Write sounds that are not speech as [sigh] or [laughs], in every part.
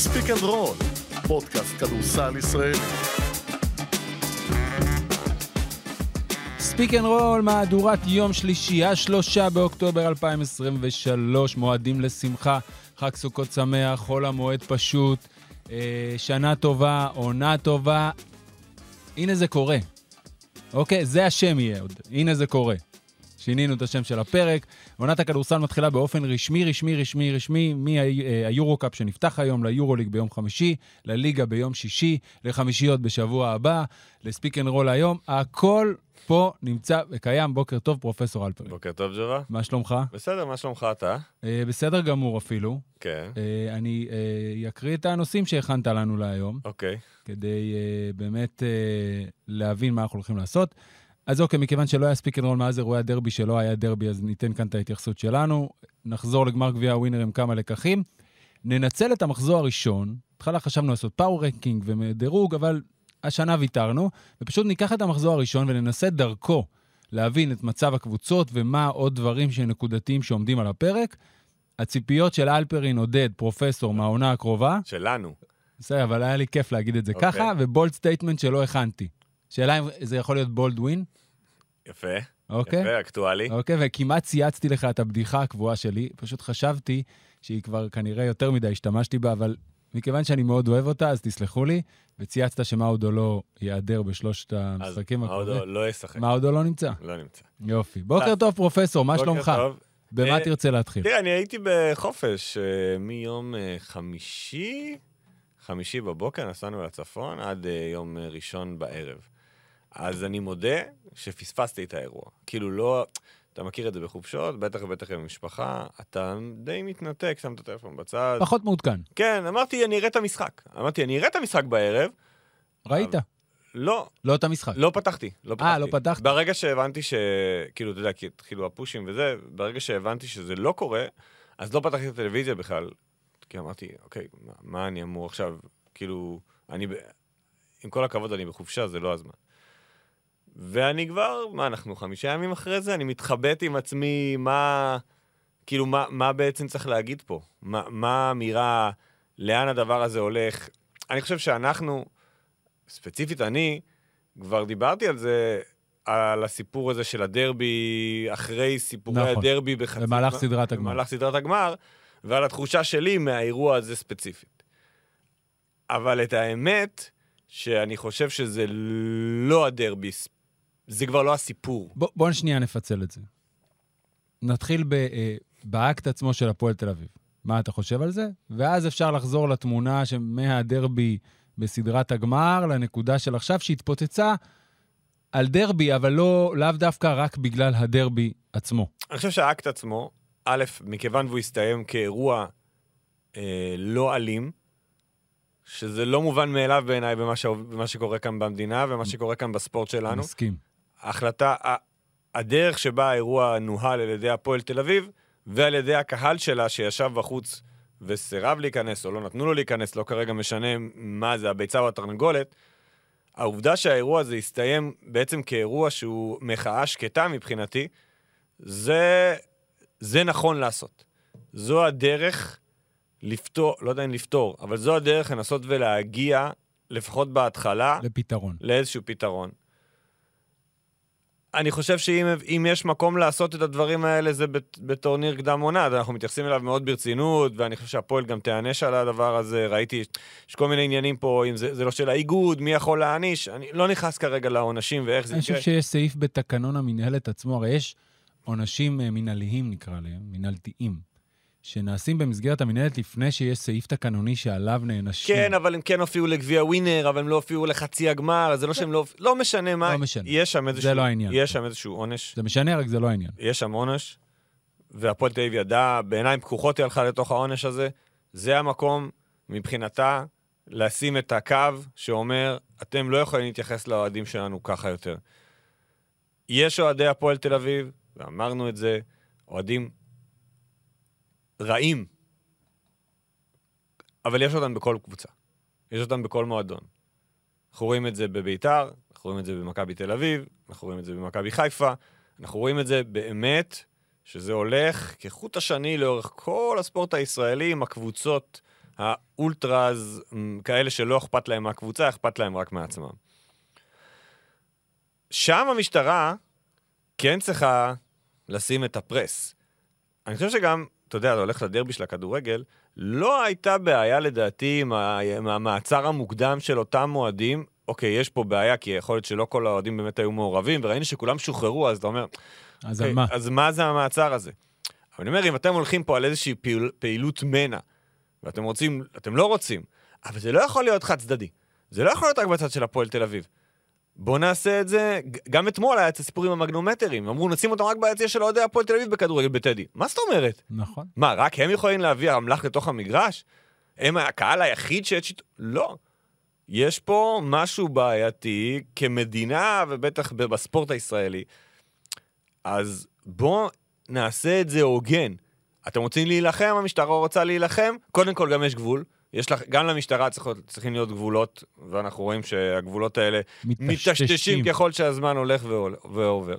ספיק אנד רול, פודקאסט כדורסל ישראלי. ספיק אנד רול, מהדורת יום שלישי, השלושה באוקטובר 2023, מועדים לשמחה, חג סוכות שמח, חול המועד פשוט, אה, שנה טובה, עונה טובה. הנה זה קורה. אוקיי? זה השם יהיה עוד. הנה זה קורה. שינינו את השם של הפרק. עונת הכדורסל מתחילה באופן רשמי, רשמי, רשמי, רשמי, מהיורו-קאפ שנפתח היום, ליורו-ליג ביום חמישי, לליגה ביום שישי, לחמישיות בשבוע הבא, לספיק אנד רול היום. הכל פה נמצא וקיים. בוקר טוב, פרופסור אלפרי. בוקר טוב, ג'רה. מה שלומך? בסדר, מה שלומך אתה? אה, בסדר גמור אפילו. כן. אה, אני אה, אקריא את הנושאים שהכנת לנו להיום, אוקיי. כדי אה, באמת אה, להבין מה אנחנו הולכים לעשות. אז אוקיי, מכיוון שלא היה ספיק אנד רול מאז אירועי הדרבי שלא היה דרבי, אז ניתן כאן את ההתייחסות שלנו. נחזור לגמר גביע הווינר עם כמה לקחים. ננצל את המחזור הראשון, בהתחלה חשבנו לעשות power ranking ודירוג, אבל השנה ויתרנו, ופשוט ניקח את המחזור הראשון וננסה דרכו להבין את מצב הקבוצות ומה עוד דברים שנקודתיים שעומדים על הפרק. הציפיות של אלפרין עודד, פרופסור, מהעונה הקרובה, שלנו. בסדר, אבל היה לי כיף להגיד את זה אוקיי. ככה, ו bold statement שלא הכנתי. שאלה אם זה יכול להיות bold win, יפה. אוקיי? יפה, אקטואלי. אוקיי, וכמעט צייצתי לך את הבדיחה הקבועה שלי, פשוט חשבתי שהיא כבר כנראה יותר מדי השתמשתי בה, אבל מכיוון שאני מאוד אוהב אותה, אז תסלחו לי, וצייצת שמאודו לא ייעדר בשלושת אז המשחקים מה עוד הקרובים. לא ישחק. מאודו לא נמצא. לא נמצא. יופי. בוקר אז- טוב, פרופסור, מה בוקר שלומך? טוב. במה אה, תרצה להתחיל? תראה, אני הייתי בחופש אה, מיום אה, חמישי, חמישי בבוקר, נסענו לצפון, עד יום ראשון בערב. אז אני מודה שפספסתי את האירוע. כאילו לא... אתה מכיר את זה בחופשות, בטח ובטח עם משפחה, אתה די מתנתק, שם את הטלפון בצד. פחות מעודכן. כן, אמרתי, אני אראה את המשחק. אמרתי, אני אראה את המשחק בערב. ראית? לא, לא את המשחק. לא פתחתי, לא פתחתי. לא פתחת? ברגע שהבנתי ש... כאילו, אתה יודע, כי התחילו הפושים וזה, ברגע שהבנתי שזה לא קורה, אז לא פתחתי את הטלוויזיה בכלל. כי אמרתי, אוקיי, מה, מה אני אמור עכשיו, כאילו, אני... ב... עם כל הכבוד, אני בחופשה, זה לא הזמן. ואני כבר, מה, אנחנו חמישה ימים אחרי זה? אני מתחבט עם עצמי, מה... כאילו, מה, מה בעצם צריך להגיד פה? מה, מה האמירה, לאן הדבר הזה הולך? אני חושב שאנחנו, ספציפית אני, כבר דיברתי על זה, על הסיפור הזה של הדרבי, אחרי סיפורי נכון. הדרבי בחצי... במהלך סדרת הגמר. במהלך סדרת הגמר, ועל התחושה שלי מהאירוע הזה ספציפית. אבל את האמת, שאני חושב שזה לא הדרבי, זה כבר לא הסיפור. בוא, בוא שנייה נפצל את זה. נתחיל ב, אה, באקט עצמו של הפועל תל אביב. מה אתה חושב על זה? ואז אפשר לחזור לתמונה שמהדרבי בסדרת הגמר לנקודה של עכשיו שהתפוצצה על דרבי, אבל לא, לאו דווקא רק בגלל הדרבי עצמו. אני חושב שהאקט עצמו, א', מכיוון והוא הסתיים כאירוע אה, לא אלים, שזה לא מובן מאליו בעיניי במה, ש... במה שקורה כאן במדינה ומה שקורה כאן בספורט שלנו. מסכים. ההחלטה, הדרך שבה האירוע נוהל על ידי הפועל תל אביב ועל ידי הקהל שלה שישב בחוץ וסירב להיכנס או לא נתנו לו להיכנס, לא כרגע משנה מה זה, הביצה או התרנגולת, העובדה שהאירוע הזה הסתיים בעצם כאירוע שהוא מחאה שקטה מבחינתי, זה, זה נכון לעשות. זו הדרך לפתור, לא יודע אם לפתור, אבל זו הדרך לנסות ולהגיע, לפחות בהתחלה, לפתרון. לאיזשהו פתרון. אני חושב שאם אם יש מקום לעשות את הדברים האלה, זה בטורניר קדם עונה, אז אנחנו מתייחסים אליו מאוד ברצינות, ואני חושב שהפועל גם תיענש על הדבר הזה. ראיתי, יש כל מיני עניינים פה, אם זה, זה לא של האיגוד, מי יכול להעניש, אני לא נכנס כרגע לעונשים ואיך זה אני חושב יקרה. שיש סעיף בתקנון המינהלת עצמו, הרי יש עונשים אה, מינהליים, נקרא להם, מינהלתיים, שנעשים במסגרת המינהלת לפני שיש סעיף תקנוני שעליו נענשים. כן, אבל הם כן הופיעו לגביע ווינר, אבל הם לא הופיעו לחצי הגמר, זה לא שהם לא... לא משנה מה. לא משנה. יש שם איזשהו... לא העניין. יש שם איזשהו עונש. זה משנה, רק זה לא העניין. יש שם עונש, והפועל תל אביב ידעה, בעיניים פקוחות היא הלכה לתוך העונש הזה. זה המקום, מבחינתה, לשים את הקו שאומר, אתם לא יכולים להתייחס לאוהדים שלנו ככה יותר. יש אוהדי הפועל תל אביב, ואמרנו את זה, אוהדים רעים, אבל יש אותם בכל קבוצה. יש אותם בכל מועדון. אנחנו רואים את זה בביתר, אנחנו רואים את זה במכבי תל אביב, אנחנו רואים את זה במכבי חיפה, אנחנו רואים את זה באמת, שזה הולך כחוט השני לאורך כל הספורט הישראלי עם הקבוצות האולטראז, כאלה שלא אכפת להם מהקבוצה, אכפת להם רק מעצמם. שם המשטרה כן צריכה לשים את הפרס. אני חושב שגם, אתה יודע, אתה הולך לדרבי של הכדורגל, לא הייתה בעיה לדעתי עם ה- עם המעצר המוקדם של אותם אוהדים. אוקיי, יש פה בעיה, כי יכול להיות שלא כל האוהדים באמת היו מעורבים, וראינו שכולם שוחררו, אז אתה אומר, אז אוקיי, מה? אז מה זה המעצר הזה? אבל אני אומר, אם אתם הולכים פה על איזושהי פעיל, פעילות מנע, ואתם רוצים, אתם לא רוצים, אבל זה לא יכול להיות חד צדדי. זה לא יכול להיות רק בצד של הפועל תל אביב. בואו נעשה את זה, גם אתמול היה את הסיפור עם המגנומטרים, אמרו נשים אותם רק ביציע של אוהדי הפועל תל אביב בכדורגל בטדי. מה זאת אומרת? נכון. מה, רק הם יכולים להביא אמל"ח לתוך המגרש? הם הקהל היחיד שיש איתו? לא. יש פה משהו בעייתי כמדינה, ובטח בספורט הישראלי. אז בואו נעשה את זה הוגן. אתם רוצים להילחם, המשטרה רוצה להילחם? קודם כל גם יש גבול. יש לך, גם למשטרה צריכות, צריכים להיות גבולות, ואנחנו רואים שהגבולות האלה מטשטשים ככל שהזמן הולך ועובר.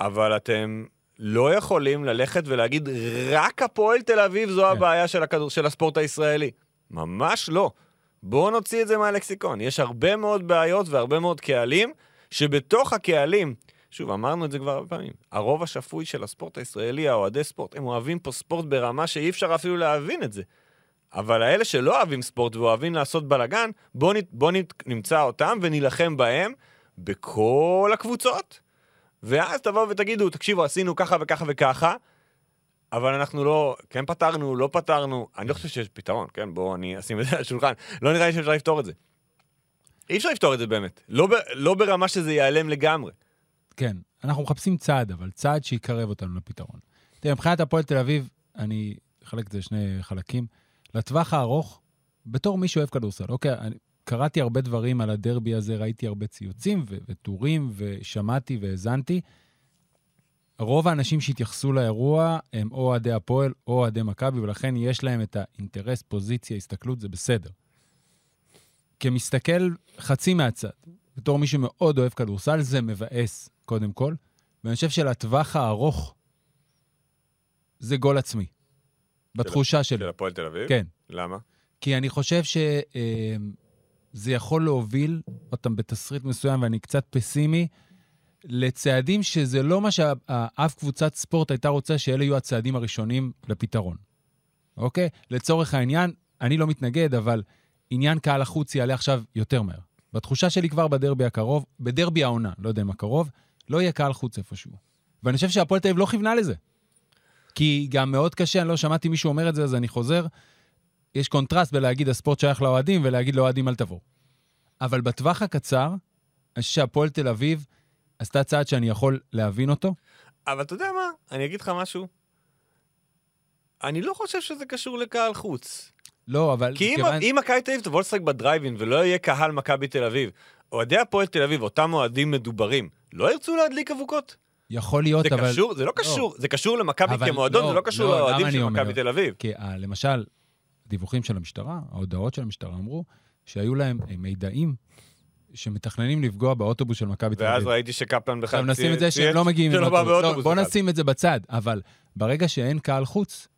אבל אתם לא יכולים ללכת ולהגיד, רק הפועל תל אביב זו כן. הבעיה של, הכדור, של הספורט הישראלי. ממש לא. בואו נוציא את זה מהלקסיקון. יש הרבה מאוד בעיות והרבה מאוד קהלים, שבתוך הקהלים, שוב, אמרנו את זה כבר הרבה פעמים, הרוב השפוי של הספורט הישראלי, האוהדי ספורט, הם אוהבים פה ספורט ברמה שאי אפשר אפילו להבין את זה. אבל האלה שלא אוהבים ספורט ואוהבים לעשות בלאגן, בואו בוא נמצא אותם ונילחם בהם בכל הקבוצות. ואז תבואו ותגידו, תקשיבו, עשינו ככה וככה וככה, אבל אנחנו לא, כן פתרנו, לא פתרנו, אני לא חושב שיש פתרון, כן? בואו אני אשים את זה על השולחן. לא נראה לי שאפשר לפתור את זה. אי אפשר לפתור את זה באמת. לא, ב, לא ברמה שזה ייעלם לגמרי. כן, אנחנו מחפשים צעד, אבל צעד שיקרב אותנו לפתרון. תראה, מבחינת הפועל תל אביב, אני אחלק את זה לשני חלקים. לטווח הארוך, בתור מי שאוהב כדורסל, אוקיי, אני קראתי הרבה דברים על הדרבי הזה, ראיתי הרבה ציוצים ו- וטורים, ושמעתי והאזנתי. רוב האנשים שהתייחסו לאירוע הם או אוהדי הפועל או אוהדי מכבי, ולכן יש להם את האינטרס, פוזיציה, הסתכלות, זה בסדר. כמסתכל חצי מהצד, בתור מי שמאוד אוהב כדורסל, זה מבאס, קודם כל. ואני חושב שלטווח הארוך, זה גול עצמי. בתחושה שלי. של הפועל תל אביב? כן. למה? כי אני חושב שזה יכול להוביל, פעם, בתסריט מסוים, ואני קצת פסימי, לצעדים שזה לא מה שאף קבוצת ספורט הייתה רוצה שאלה יהיו הצעדים הראשונים לפתרון. אוקיי? לצורך העניין, אני לא מתנגד, אבל עניין קהל החוץ יעלה עכשיו יותר מהר. בתחושה שלי כבר בדרבי הקרוב, בדרבי העונה, לא יודע אם הקרוב, לא יהיה קהל חוץ איפשהו. ואני חושב שהפועל תל אביב לא כיוונה לזה. כי גם מאוד קשה, אני לא שמעתי מישהו אומר את זה, אז אני חוזר. יש קונטרסט בלהגיד הספורט שייך לאוהדים ולהגיד לאוהדים אל תבואו. אבל בטווח הקצר, אני חושב שהפועל תל אביב עשתה צעד שאני יכול להבין אותו. אבל אתה יודע מה? אני אגיד לך משהו. אני לא חושב שזה קשור לקהל חוץ. לא, אבל... כי אם, מכיוון- אם מכבי תל אביב תבוא לשחק בדרייבין ולא יהיה קהל מכבי תל אביב, אוהדי הפועל תל אביב, אותם אוהדים מדוברים, לא ירצו להדליק אבוקות? יכול להיות, זה אבל... קשור, זה לא קשור, זה קשור למכבי כמועדון, לא, זה לא קשור לא, לאוהדים של? מכבי תל אביב. כי אה, למשל, דיווחים של המשטרה, ההודעות של המשטרה אמרו שהיו להם אה, מידעים שמתכננים לפגוע באוטובוס של מכבי תל ואז אביב. ראיתי שקפלן בכלל עכשיו נשים את זה שהם לא מגיעים עם אוטובוס. באוטובוס בוא. נשים את זה בצד, אבל ברגע שאין קהל חוץ,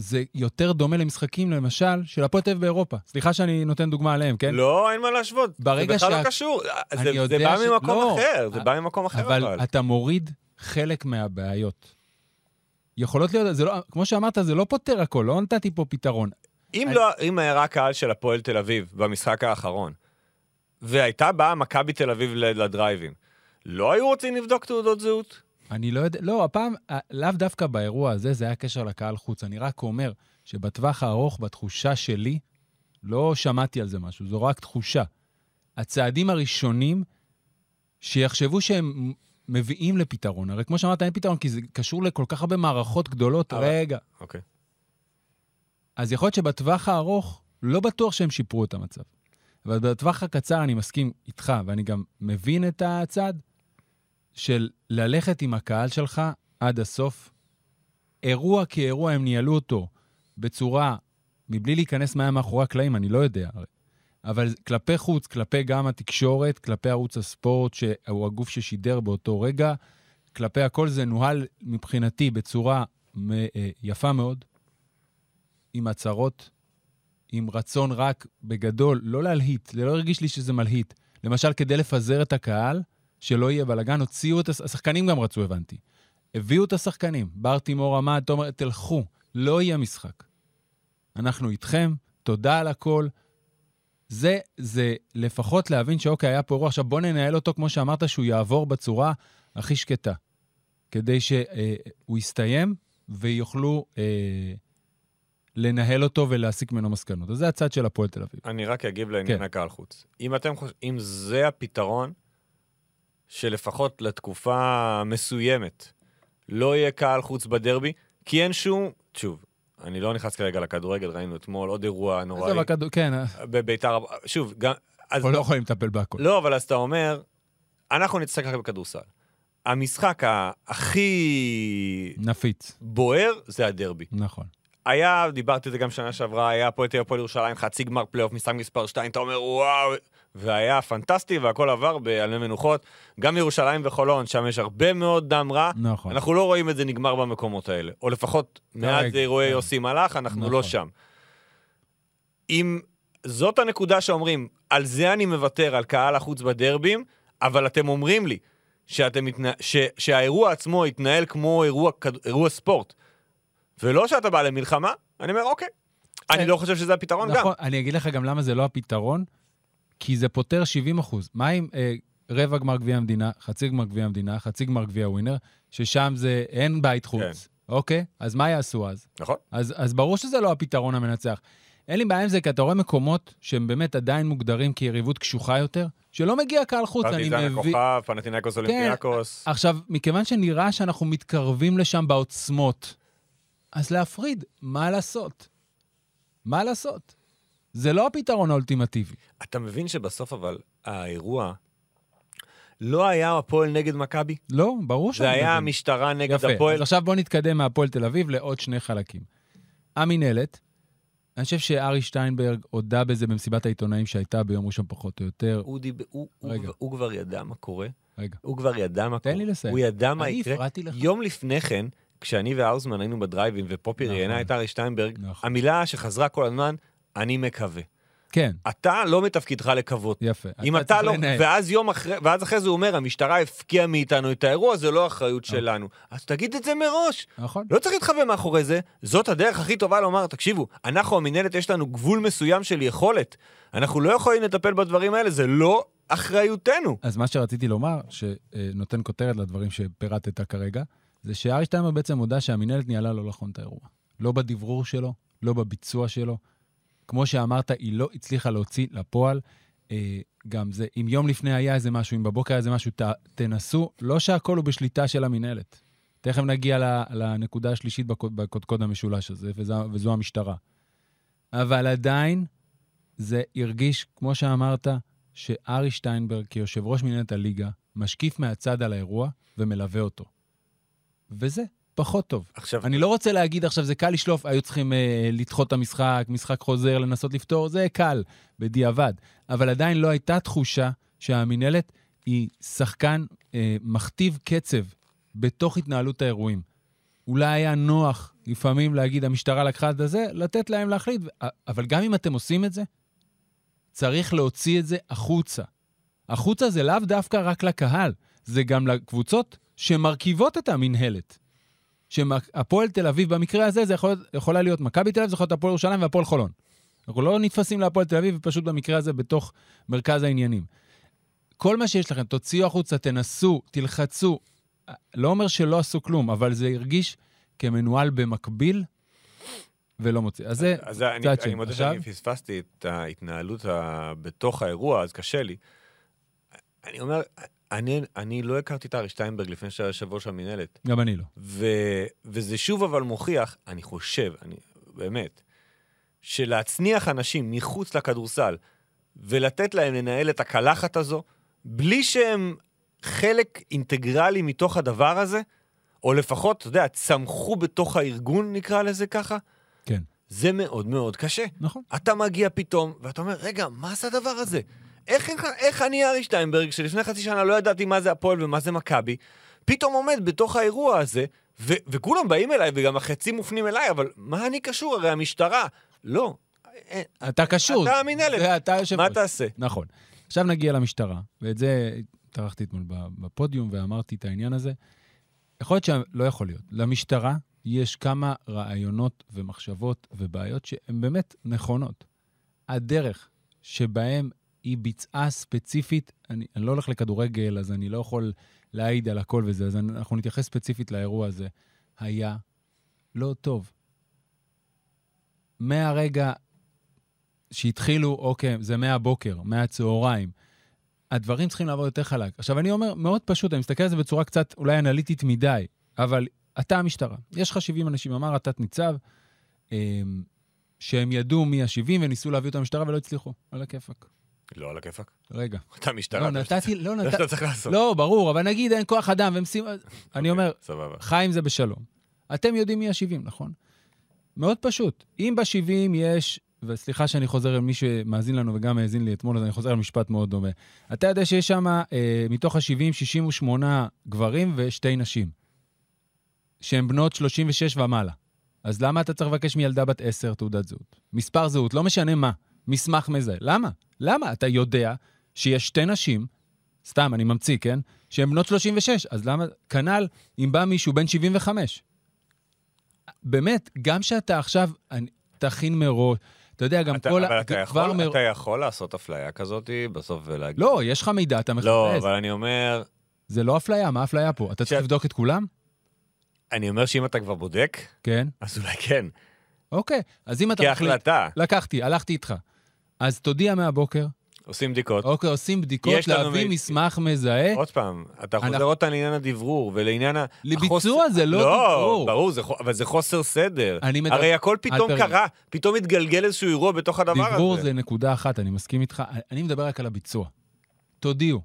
זה יותר דומה למשחקים, למשל, של הפועל תל אביב באירופה. סליחה שאני נותן דוגמה עליהם, כן? לא, אין מה להשוות. ברגע זה בכלל שה- לא קשור. אני זה- יודע זה בא ש- ממקום לא. אחר, זה בא ממקום אחר אבל אבל. אתה מוריד חלק מהבעיות. יכולות להיות, זה לא, כמו שאמרת, זה לא פותר הכל, לא נתתי פה פתרון. אם אני- לא, אם היה רק קהל של הפועל תל אביב במשחק האחרון, והייתה באה מכבי תל אביב לדרייבים, לא היו רוצים לבדוק תעודות זהות? אני לא יודע, לא, הפעם, אה, לאו דווקא באירוע הזה, זה היה קשר לקהל חוץ. אני רק אומר שבטווח הארוך, בתחושה שלי, לא שמעתי על זה משהו, זו רק תחושה. הצעדים הראשונים שיחשבו שהם מביאים לפתרון, הרי כמו שאמרת, אין פתרון, כי זה קשור לכל כך הרבה מערכות גדולות. אבל- רגע. אוקיי. אז יכול להיות שבטווח הארוך, לא בטוח שהם שיפרו את המצב. אבל בטווח הקצר אני מסכים איתך, ואני גם מבין את הצד של ללכת עם הקהל שלך עד הסוף. אירוע כאירוע, הם ניהלו אותו בצורה, מבלי להיכנס מה היה מאחורי הקלעים, אני לא יודע. אבל כלפי חוץ, כלפי גם התקשורת, כלפי ערוץ הספורט, שהוא הגוף ששידר באותו רגע, כלפי הכל זה נוהל מבחינתי בצורה אה, יפה מאוד, עם הצהרות עם רצון רק בגדול, לא להלהיט, זה לא הרגיש לי שזה מלהיט. למשל, כדי לפזר את הקהל, שלא יהיה בלאגן, הוציאו את... הש- השחקנים גם רצו, הבנתי. הביאו את השחקנים. בר תימור עמד, תומר, תלכו, לא יהיה משחק. אנחנו איתכם, תודה על הכל. זה, זה לפחות להבין שאוקיי, היה פה אירוע, עכשיו בוא ננהל אותו כמו שאמרת, שהוא יעבור בצורה הכי שקטה, כדי שהוא יסתיים ויוכלו אה, לנהל אותו ולהסיק ממנו מסקנות. אז זה הצד של הפועל תל אביב. אני רק אגיב לעניין כן. הקהל חוץ. אם אתם חושבים, אם זה הפתרון, שלפחות לתקופה מסוימת לא יהיה קהל חוץ בדרבי, כי אין שום... שוב, אני לא נכנס כרגע לכדורגל, ראינו אתמול עוד אירוע נוראי. עזוב, הכדור, כן, בביתר, שוב, גם... אז אנחנו לא יכולים לטפל בהכל. לא, אבל אז אתה אומר, אנחנו נצטרך רק בכדורסל. המשחק הכי נפיץ, בוער זה הדרבי. נכון. היה, דיברתי על זה גם שנה שעברה, היה פה את הפועל ירושלים, חצי גמר פלייאוף, משחק מספר 2, אתה אומר וואו, והיה פנטסטי והכל עבר על מי מנוחות. גם ירושלים וחולון, שם יש הרבה מאוד דם רע. נכון. אנחנו לא רואים את זה נגמר במקומות האלה. או לפחות מאז אירועי כן. יוסי מלאך, אנחנו נכון. לא שם. אם זאת הנקודה שאומרים, על זה אני מוותר, על קהל החוץ בדרבים, אבל אתם אומרים לי שאתם מתנה... ש... שהאירוע עצמו יתנהל כמו אירוע, אירוע ספורט, ולא שאתה בא למלחמה, אני אומר, אוקיי. אני לא חושב שזה הפתרון גם. נכון, אני אגיד לך גם למה זה לא הפתרון, כי זה פותר 70 אחוז. מה עם אה, רבע גמר גביע המדינה, חצי גמר גביע המדינה, חצי גמר גביע ווינר, ששם זה אין בית חוץ, כן. אוקיי? אז מה יעשו אז? נכון? אז, אז ברור שזה לא הפתרון המנצח. אין לי בעיה עם זה, כי אתה רואה מקומות שהם באמת עדיין מוגדרים כיריבות קשוחה יותר, שלא מגיע קהל חוץ. אני פרטיזן מביא... הכוכב, פנטינקוס אולימפיאקוס. עכשיו, מכיוון שנראה שאנחנו מתקרבים לשם בעוצמות, אז להפריד, מה לעשות? מה לעשות? זה לא הפתרון האולטימטיבי. אתה מבין שבסוף אבל האירוע לא היה הפועל נגד מכבי? לא, ברור שאני זה היה מבין. המשטרה נגד יפה, הפועל. אז עכשיו בואו נתקדם מהפועל תל אביב לעוד שני חלקים. המינהלת, אני חושב שארי שטיינברג הודה בזה במסיבת העיתונאים שהייתה ביום ראשון פחות או יותר. הוא, דיב... הוא, הוא. הוא כבר ידע מה קורה. רגע, הוא כבר ידע מה קורה. תן לי לסיים. הוא ידע מה יקרה. יום לפני כן, כשאני והאוזמן היינו בדרייבין ופופי נכון. ראיינה את ארי שטיינברג, נכון. המילה שחזרה כל הזמן, אני מקווה. כן, אתה לא מתפקידך לקוות. יפה. אם אתה צריך לא, לנהל. ואז יום אחרי, ואז אחרי זה הוא אומר, המשטרה הפקיעה מאיתנו את האירוע, זה לא אחריות שלנו. אז תגיד את זה מראש. נכון. לא צריך להתחבא מאחורי זה, זאת הדרך הכי טובה לומר, תקשיבו, אנחנו המינהלת, יש לנו גבול מסוים של יכולת. אנחנו לא יכולים לטפל בדברים האלה, זה לא אחריותנו. אז מה שרציתי לומר, שנותן כותרת לדברים שפירטת כרגע, זה שארי שטיימר בעצם הודה שהמינהלת ניהלה לא נכון את האירוע. לא בדברור שלו, לא בביצוע שלו. כמו שאמרת, היא לא הצליחה להוציא לפועל. אה, גם זה, אם יום לפני היה איזה משהו, אם בבוקר היה איזה משהו, ת, תנסו, לא שהכל הוא בשליטה של המינהלת. תכף נגיע לנקודה השלישית בקוד- בקודקוד המשולש הזה, וזו, וזו המשטרה. אבל עדיין, זה הרגיש, כמו שאמרת, שארי שטיינברג, כיושב ראש מנהלת הליגה, משקיף מהצד על האירוע ומלווה אותו. וזה פחות טוב. עכשיו, אני לא רוצה להגיד עכשיו, זה קל לשלוף, היו צריכים אה, לדחות את המשחק, משחק חוזר, לנסות לפתור, זה קל, בדיעבד. אבל עדיין לא הייתה תחושה שהמינהלת היא שחקן אה, מכתיב קצב בתוך התנהלות האירועים. אולי היה נוח לפעמים להגיד, המשטרה לקחה את זה, לתת להם להחליט, אבל גם אם אתם עושים את זה, צריך להוציא את זה החוצה. החוצה זה לאו דווקא רק לקהל, זה גם לקבוצות שמרכיבות את המינהלת. שהפועל תל אביב, במקרה הזה, זה יכול, יכולה להיות מכבי תל אביב, זה יכול להיות הפועל ירושלים והפועל חולון. אנחנו לא נתפסים להפועל תל אביב, פשוט במקרה הזה בתוך מרכז העניינים. כל מה שיש לכם, תוציאו החוצה, תנסו, תלחצו. לא אומר שלא עשו כלום, אבל זה הרגיש כמנוהל במקביל ולא מוציא. אז זה אז אני, צד אני שני. מודה עכשיו- שאני פספסתי את ההתנהלות. בתוך האירוע, אז קשה לי. אני אומר, אני, אני לא הכרתי את ארי שטיינברג לפני שהיה יושב ראש המינהלת. גם אני לא. ו... וזה שוב אבל מוכיח, אני חושב, אני באמת, שלהצניח אנשים מחוץ לכדורסל ולתת להם לנהל את הקלחת הזו, בלי שהם חלק אינטגרלי מתוך הדבר הזה, או לפחות, אתה יודע, צמחו בתוך הארגון, נקרא לזה ככה, כן. זה מאוד מאוד קשה. נכון. אתה מגיע פתאום, ואתה אומר, רגע, מה זה הדבר הזה? איך, איך, איך אני ארי שטיינברג, שלפני חצי שנה לא ידעתי מה זה הפועל ומה זה מכבי, פתאום עומד בתוך האירוע הזה, ו- וכולם באים אליי, וגם החצים מופנים אליי, אבל מה אני קשור? הרי המשטרה. לא, אתה קשור. אתה המינהלת. אתה יושב מה תעשה? נכון. עכשיו נגיע למשטרה, ואת זה טרחתי אתמול בפודיום ואמרתי את העניין הזה. יכול להיות שלא יכול להיות. למשטרה יש כמה רעיונות ומחשבות ובעיות שהן באמת נכונות. הדרך שבהם היא ביצעה ספציפית, אני, אני לא הולך לכדורגל, אז אני לא יכול להעיד על הכל וזה, אז אנחנו נתייחס ספציפית לאירוע הזה, היה לא טוב. מהרגע שהתחילו, אוקיי, זה מהבוקר, מהצהריים, הדברים צריכים לעבור יותר חלק. עכשיו, אני אומר, מאוד פשוט, אני מסתכל על זה בצורה קצת אולי אנליטית מדי, אבל אתה המשטרה. יש לך 70 אנשים, אמר התת-ניצב, אמ, שהם ידעו מי ה-70 וניסו להביא אותם למשטרה ולא הצליחו. על הכיפאק. לא על הכיפאק. רגע. אתה משטרה. לא, נתתי, לא [laughs] זה נתתי... שאתה צריך לעשות. לא, ברור, אבל נגיד אין כוח אדם ומשים... אני אומר, סבבה. חי עם זה בשלום. אתם יודעים מי ה-70, נכון? מאוד פשוט. אם ב-70 יש, וסליחה שאני חוזר על מי שמאזין לנו וגם האזין לי אתמול, אז אני חוזר על משפט מאוד דומה. אתה יודע שיש שם, אה, מתוך ה-70, 68 גברים ושתי נשים, שהן בנות 36 ומעלה. אז למה אתה צריך לבקש מילדה בת 10 תעודת זהות? מספר זהות, לא משנה מה, מסמך מזהה. למה? למה? אתה יודע שיש שתי נשים, סתם, אני ממציא, כן? שהן בנות 36, אז למה? כנ"ל אם בא מישהו בן 75. באמת, גם שאתה עכשיו, אני- תכין מראש, אתה יודע, גם אתה- כל... אבל אתה יכול- מר- אתה יכול לעשות אפליה כזאת בסוף ולהגיד... לא, יש לך מידע, אתה מחפש. לא, אבל אני אומר, זה לא אפליה, מה אפליה פה? אתה צריך שאת- לבדוק את כולם? אני אומר שאם אתה כבר בודק, כן. אז אולי כן. אוקיי, אז אם אתה. כהחלטה, לקחתי, הלכתי איתך. אז תודיע מהבוקר, עושים בדיקות. אוקיי, עושים בדיקות, להביא מ- מסמך מזהה. עוד פעם, אתה אנחנו- חוזר עוד פעם לעניין הדברור ולעניין ה... לביצוע החוסר- זה לא לא, דברור. ברור, זה אבל זה חוסר סדר. אני מדבר- הרי הכל פתאום. קרה, פתאום התגלגל איזשהו אירוע בתוך הדבר הזה. דברור זה נקודה אחת, אני מסכים איתך. אני מדבר רק על הביצוע. תודיעו.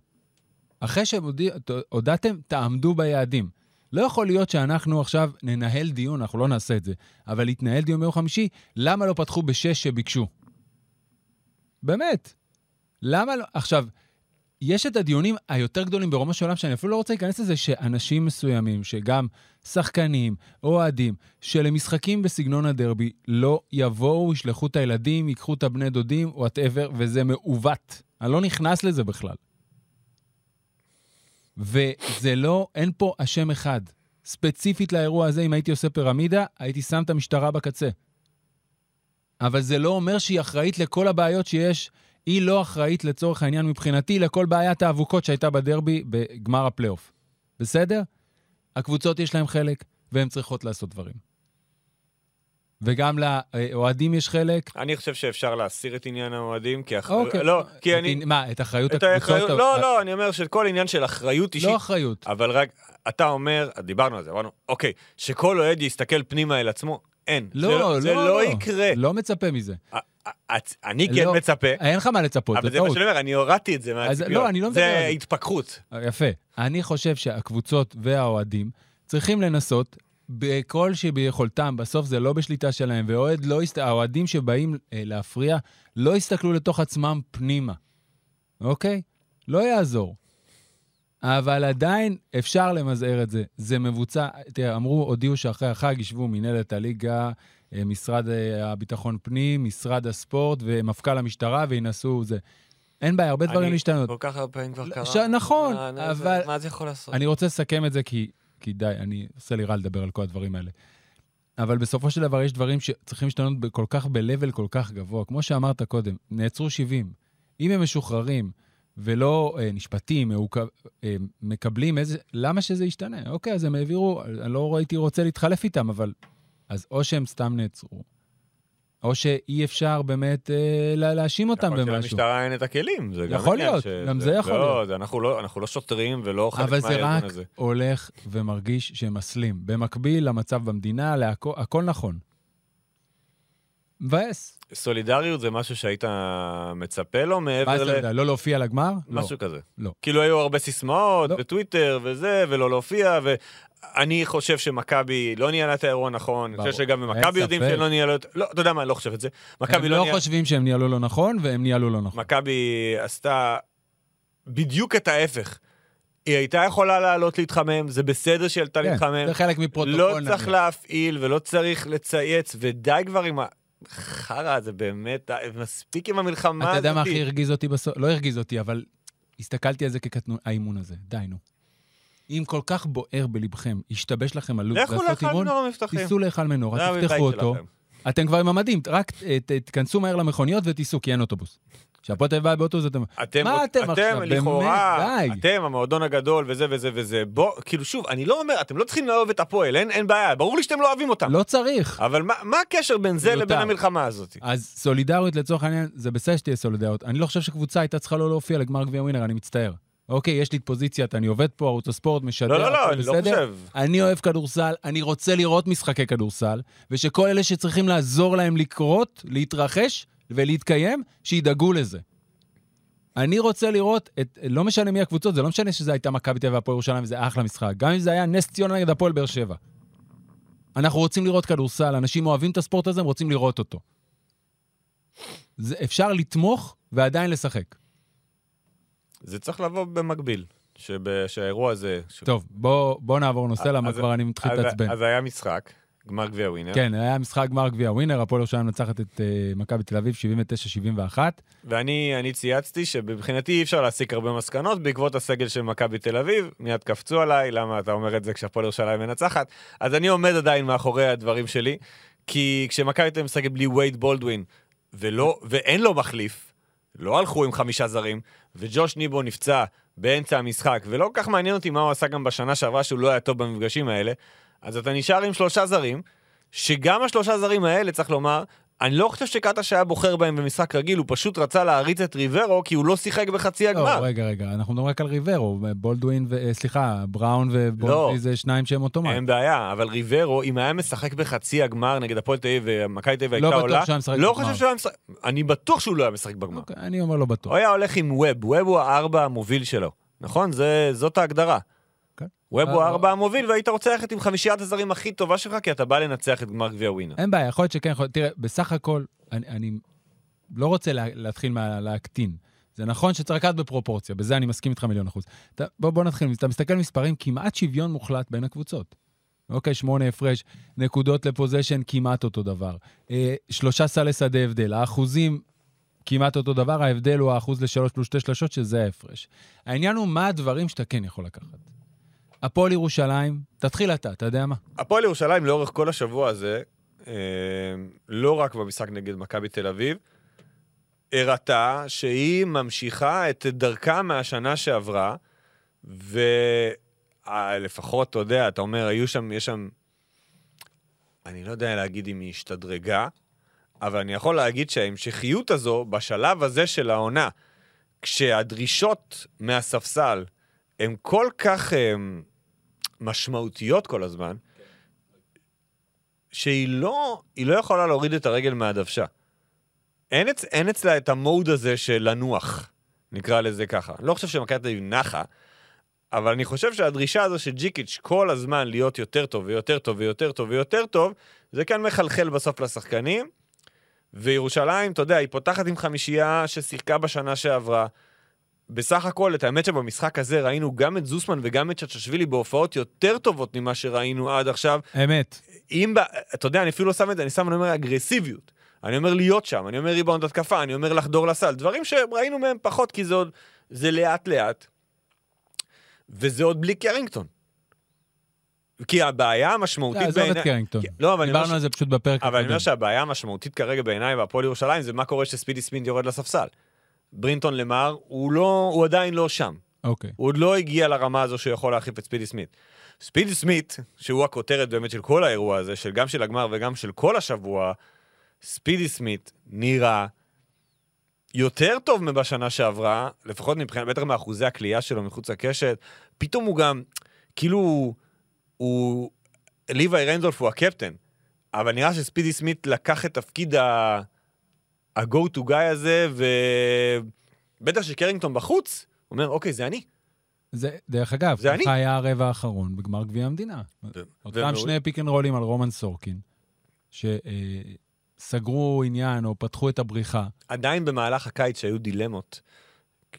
אחרי שהודעתם, תעמדו ביעדים. לא יכול להיות שאנחנו עכשיו ננהל דיון, אנחנו לא נעשה את זה, אבל יתנהל דיון ביום חמישי, למה לא פתחו בשש שביקשו? באמת. למה לא? עכשיו, יש את הדיונים היותר גדולים ברומו של עולם, שאני אפילו לא רוצה להיכנס לזה, שאנשים מסוימים, שגם שחקנים, אוהדים, שלמשחקים בסגנון הדרבי לא יבואו, ישלחו את הילדים, ייקחו את הבני דודים, whatever, וזה מעוות. אני לא נכנס לזה בכלל. וזה לא, אין פה אשם אחד. ספציפית לאירוע הזה, אם הייתי עושה פירמידה, הייתי שם את המשטרה בקצה. אבל זה לא אומר שהיא אחראית לכל הבעיות שיש. היא לא אחראית לצורך העניין מבחינתי לכל בעיית האבוקות שהייתה בדרבי בגמר הפלייאוף. בסדר? הקבוצות יש להן חלק, והן צריכות לעשות דברים. וגם לאוהדים יש חלק. אני חושב שאפשר להסיר את עניין האוהדים, כי אח... אוקיי. לא, כי אני... מה, את אחריות את הקבוצות? האחריות... לא, לא, אני אומר שכל עניין של אחריות אישית... לא אחריות. אבל רק, אתה אומר, דיברנו על זה, אמרנו, אוקיי, שכל אוהד יסתכל פנימה אל עצמו, אין. לא, זה לא, זה לא יקרה. לא מצפה מזה. א- את- אני כן לא. מצפה, אין לך מה לצפות, אבל זה מה. שאני אומר, אני הורדתי את זה מהציפיות. לא, אני לא מדבר על זה זה. התפכחות. יפה. אני חושב שהקבוצות והאוהדים צריכים לנסות בכל שביכולתם, בסוף זה לא בשליטה שלהם, ואוהד לא. האוהדים שבאים אה, להפריע, לא יסתכלו לתוך עצמם פנימה, אוקיי? לא יעזור. אבל עדיין אפשר למזער את זה. זה מבוצע, תראה, אמרו, הודיעו שאחרי החג ישבו מנהלת הליגה, אה, משרד אה, הביטחון פנים, משרד הספורט ומפכ"ל המשטרה וינסו זה. אין בעיה, הרבה דברים להשתנות. כל כך הרבה פעמים כבר לא, קרה. ש- נכון, מה- אבל- מה זה יכול לעשות? אני רוצה לסכם את זה כי, כי די, אני עושה לי רע לדבר על כל הדברים האלה. אבל בסופו של דבר יש דברים שצריכים להשתנות כל כך ב-level כל כך גבוה. כמו שאמרת קודם, נעצרו 70. אם הם משוחררים ולא אה, נשפטים, מעוכב, אה, מקבלים איזה... למה שזה ישתנה? אוקיי, אז הם העבירו, אני לא הייתי רוצה להתחלף איתם, אבל... אז או שהם סתם נעצרו, או שאי אפשר באמת אה, לה- להאשים אותם יכול להיות במשהו. שלמשטרה אין את הכלים, זה גם יכול להיות, שזה- גם זה יכול לא, להיות. זה- אנחנו לא- אנחנו לא שוטרים ולא חלק אבל זה מהארגון רק הזה. הולך ומרגיש שהם מסלים. במקביל למצב במדינה, להכל, הכל נכון. מבאס. סולידריות זה משהו שהיית מצפה לו מה מעבר ל... יודע, לא להופיע לגמר? לא. משהו כזה. לא. כאילו היו הרבה סיסמאות לא. בטוויטר וזה, ולא להופיע, ואני חושב שמכבי לא ניהלה את האירוע נכון, אני. חושב שגם במכבי יודעים. שהם לא ניהלו את... לא, אתה יודע מה, אני לא חושב את זה. הם לא לא. חושבים שהם ניהלו לא נכון, והם ניהלו לא נכון. מכבי עשתה בדיוק את ההפך. היא הייתה יכולה לעלות להתחמם, זה בסדר שהיא עלתה כן, להתחמם. זה חלק מפרוטוקול. לא. צריך להפעיל ולא צריך לצייץ, ודי כבר עם ה... חרא, זה באמת, מספיק עם המלחמה אתה יודע מה. הכי הרגיז אותי בסוף? לא הרגיז אותי, אבל הסתכלתי על זה כקטנון, האימון הזה. די, נו. אם כל כך בוער בלבכם, השתבש לכם הלו"ז לכו לעשות אימון, מנור המבטחים. תיסעו להיכל זה מנורה, הבית תפתחו אותו. אתם כבר עם המדים, רק תיכנסו מהר למכוניות ותיסעו, כי אין אוטובוס. כשהפועל תל אביב באה באוטובוס, אתם... אתם, מה אתם עכשיו? באמת, לכאורה. אתם המועדון הגדול וזה וזה וזה. בוא, כאילו שוב, אני לא אומר, אתם לא צריכים לאהוב את הפועל, אין, אין בעיה, ברור לי שאתם לא אוהבים אותם. לא צריך. אבל מה, מה הקשר בין זה. לבין המלחמה הזאת? אז סולידריות לצורך העניין, זה בסדר שתהיה סולידריות. אני לא חושב שקבוצה הייתה צריכה לא להופיע לגמר גביע ווינר, אני מצטער. אוקיי, יש לי את פוזיציית, אני עובד פה, ערוץ הספורט, משדר, לא, לא, לא, אני לא בסדר. חושב. אני אוהב כדורסל, אני רוצה לראות משחקי כדורסל, ושכל אלה שצריכים לעזור להם לקרות, להתרחש ולהתקיים, שידאגו לזה. אני רוצה לראות את, לא משנה מי הקבוצות, זה לא משנה שזה הייתה מכבי תל אביב והפועל ירושלים וזה אחלה משחק, גם אם זה היה נס ציונה נגד הפועל באר שבע. אנחנו רוצים לראות כדורסל, אנשים אוהבים את הספורט הזה, הם רוצים לראות אותו. זה, אפשר לתמוך ועדיין לשחק. זה צריך לבוא במקביל, שב- שהאירוע הזה... ש- טוב, בוא, בוא נעבור נושא, למה אז- כבר אני מתחיל אז- להתעצבן. אז היה משחק, גמר גביע ווינר, כן, היה משחק גמר גביע ווינר, הפועל ירושלים מנצחת את uh, מכבי תל אביב 79-71. ואני אני צייצתי שמבחינתי אי אפשר להסיק הרבה מסקנות בעקבות הסגל של מכבי תל אביב, מיד קפצו עליי, למה אתה אומר את זה כשהפועל ירושלים מנצחת? אז אני עומד עדיין מאחורי הדברים שלי, כי כשמכבי תל אביב משחקת בלי וייד בולדווין, ולא, ואין לו מחליף, לא הלכו עם חמישה זרים, וג'וש ניבו נפצע באמצע המשחק, ולא כל כך מעניין אותי מה הוא עשה גם בשנה שעברה שהוא לא היה טוב במפגשים האלה, אז אתה נשאר עם שלושה זרים, שגם השלושה זרים האלה, צריך לומר, אני לא חושב שקטש היה בוחר בהם במשחק רגיל, הוא פשוט רצה להריץ את ריברו, כי הוא לא שיחק בחצי לא, הגמר. רגע, רגע, אנחנו מדברים רק על ריברו, בולדווין, ו... אה, סליחה, בראון ובולדווין לא. זה שניים שהם אוטומט. אין בעיה, אבל ריברו, אם היה משחק בחצי הגמר נגד הפועל תל אביב ומכבי תל אביב לא הייתה בטוח עולה, לא בגמר. חושב שהוא היה משחק, אני בטוח שהוא לא היה משחק בגמר. אוקיי, אני אומר לא בטוח. הוא היה הולך עם ווב, ווב הוא הארבע המוביל שלו, נכון? זה, זאת ההגדרה. ווב הוא אה, הארבע המוביל, והיית רוצה ללכת עם חמישיית הזרים הכי טובה שלך, כי אתה בא לנצח את גמר גביע ווינר. אין בעיה, יכול להיות שכן, יכול... תראה, בסך הכל, אני, אני לא רוצה לה, להתחיל מה, להקטין. זה נכון שצריך לקחת בפרופורציה, בזה אני מסכים איתך מיליון אחוז. אתה, בוא, בוא נתחיל, אתה מסתכל על מספרים, כמעט שוויון מוחלט בין הקבוצות. אוקיי, שמונה הפרש, נקודות לפוזיישן כמעט אותו דבר. אה, שלושה סלי שדה הבדל, האחוזים כמעט אותו דבר, ההבדל הוא האחוז לשלוש פלוס שתי שלשות, שזה ההפרש. העניין הוא מה הדברים שאתה כן יכול לקחת. הפועל ירושלים, תתחיל אתה, אתה יודע מה? הפועל ירושלים לאורך כל השבוע הזה, אה, לא רק במשחק נגד מכבי תל אביב, הראתה שהיא ממשיכה את דרכה מהשנה שעברה, ולפחות, אתה יודע, אתה אומר, היו שם, יש שם, אני לא יודע להגיד אם היא השתדרגה, אבל אני יכול להגיד שההמשכיות הזו, בשלב הזה של העונה, כשהדרישות מהספסל הן כל כך הם, משמעותיות כל הזמן, שהיא לא, לא יכולה להוריד את הרגל מהדוושה. אין, אצ, אין אצלה את המוד הזה של לנוח, נקרא לזה ככה. אני לא חושב שמכבי תל אביב נחה, אבל אני חושב שהדרישה הזו של ג'יקיץ' כל הזמן להיות יותר טוב ויותר טוב ויותר טוב ויותר טוב, זה כאן מחלחל בסוף לשחקנים. וירושלים, אתה יודע, היא פותחת עם חמישייה ששיחקה בשנה שעברה. בסך הכל, את האמת שבמשחק הזה ראינו גם את זוסמן וגם את צ'צ'שווילי בהופעות יותר טובות ממה שראינו עד עכשיו. אמת. אם, ב- אתה יודע, אני אפילו לא שם את זה, אני שם, אני אומר אגרסיביות. אני אומר להיות שם, אני אומר ריבאונד התקפה, אני אומר לחדור לסל. דברים שראינו מהם פחות, כי זה עוד, זה לאט לאט. וזה עוד בלי קרינגטון. כי הבעיה המשמעותית עזוב את בעיניי... קרינגטון. לא, אבל אני אומר דיברנו על זה פשוט בפרק אבל אני אומר הקודם. שהבעיה המשמעותית כרגע בעיניי בהפועל ירושלים זה מה קורה שספידי סמית יורד לספסל. ברינטון למר, הוא, לא, הוא עדיין לא שם. אוקיי. הוא עוד לא הגיע לרמה הזו שהוא יכול להחליף את ספידי סמית. ספידי סמית, שהוא הכותרת באמת של כל האירוע הזה, של גם של הגמר וגם של כל השבוע, ספידי סמית נראה יותר טוב מבשנה שעברה, לפחות מבחינת, בטח מאחוזי הקליעה שלו מחוץ לקשת. פתאום הוא גם, כאילו, הוא... ליוואי רנדולף הוא הקפטן, אבל נראה שספידי סמית לקח את תפקיד ה... ה-go to guy הזה, ובטח שקרינגטון בחוץ, אומר, אוקיי, זה אני. זה, דרך אגב, זה אני. ככה היה הרבע האחרון בגמר גביע המדינה. אותם ומעול- שני פיק אנד רולים על רומן סורקין, שסגרו עניין או פתחו את הבריחה. עדיין במהלך הקיץ שהיו דילמות,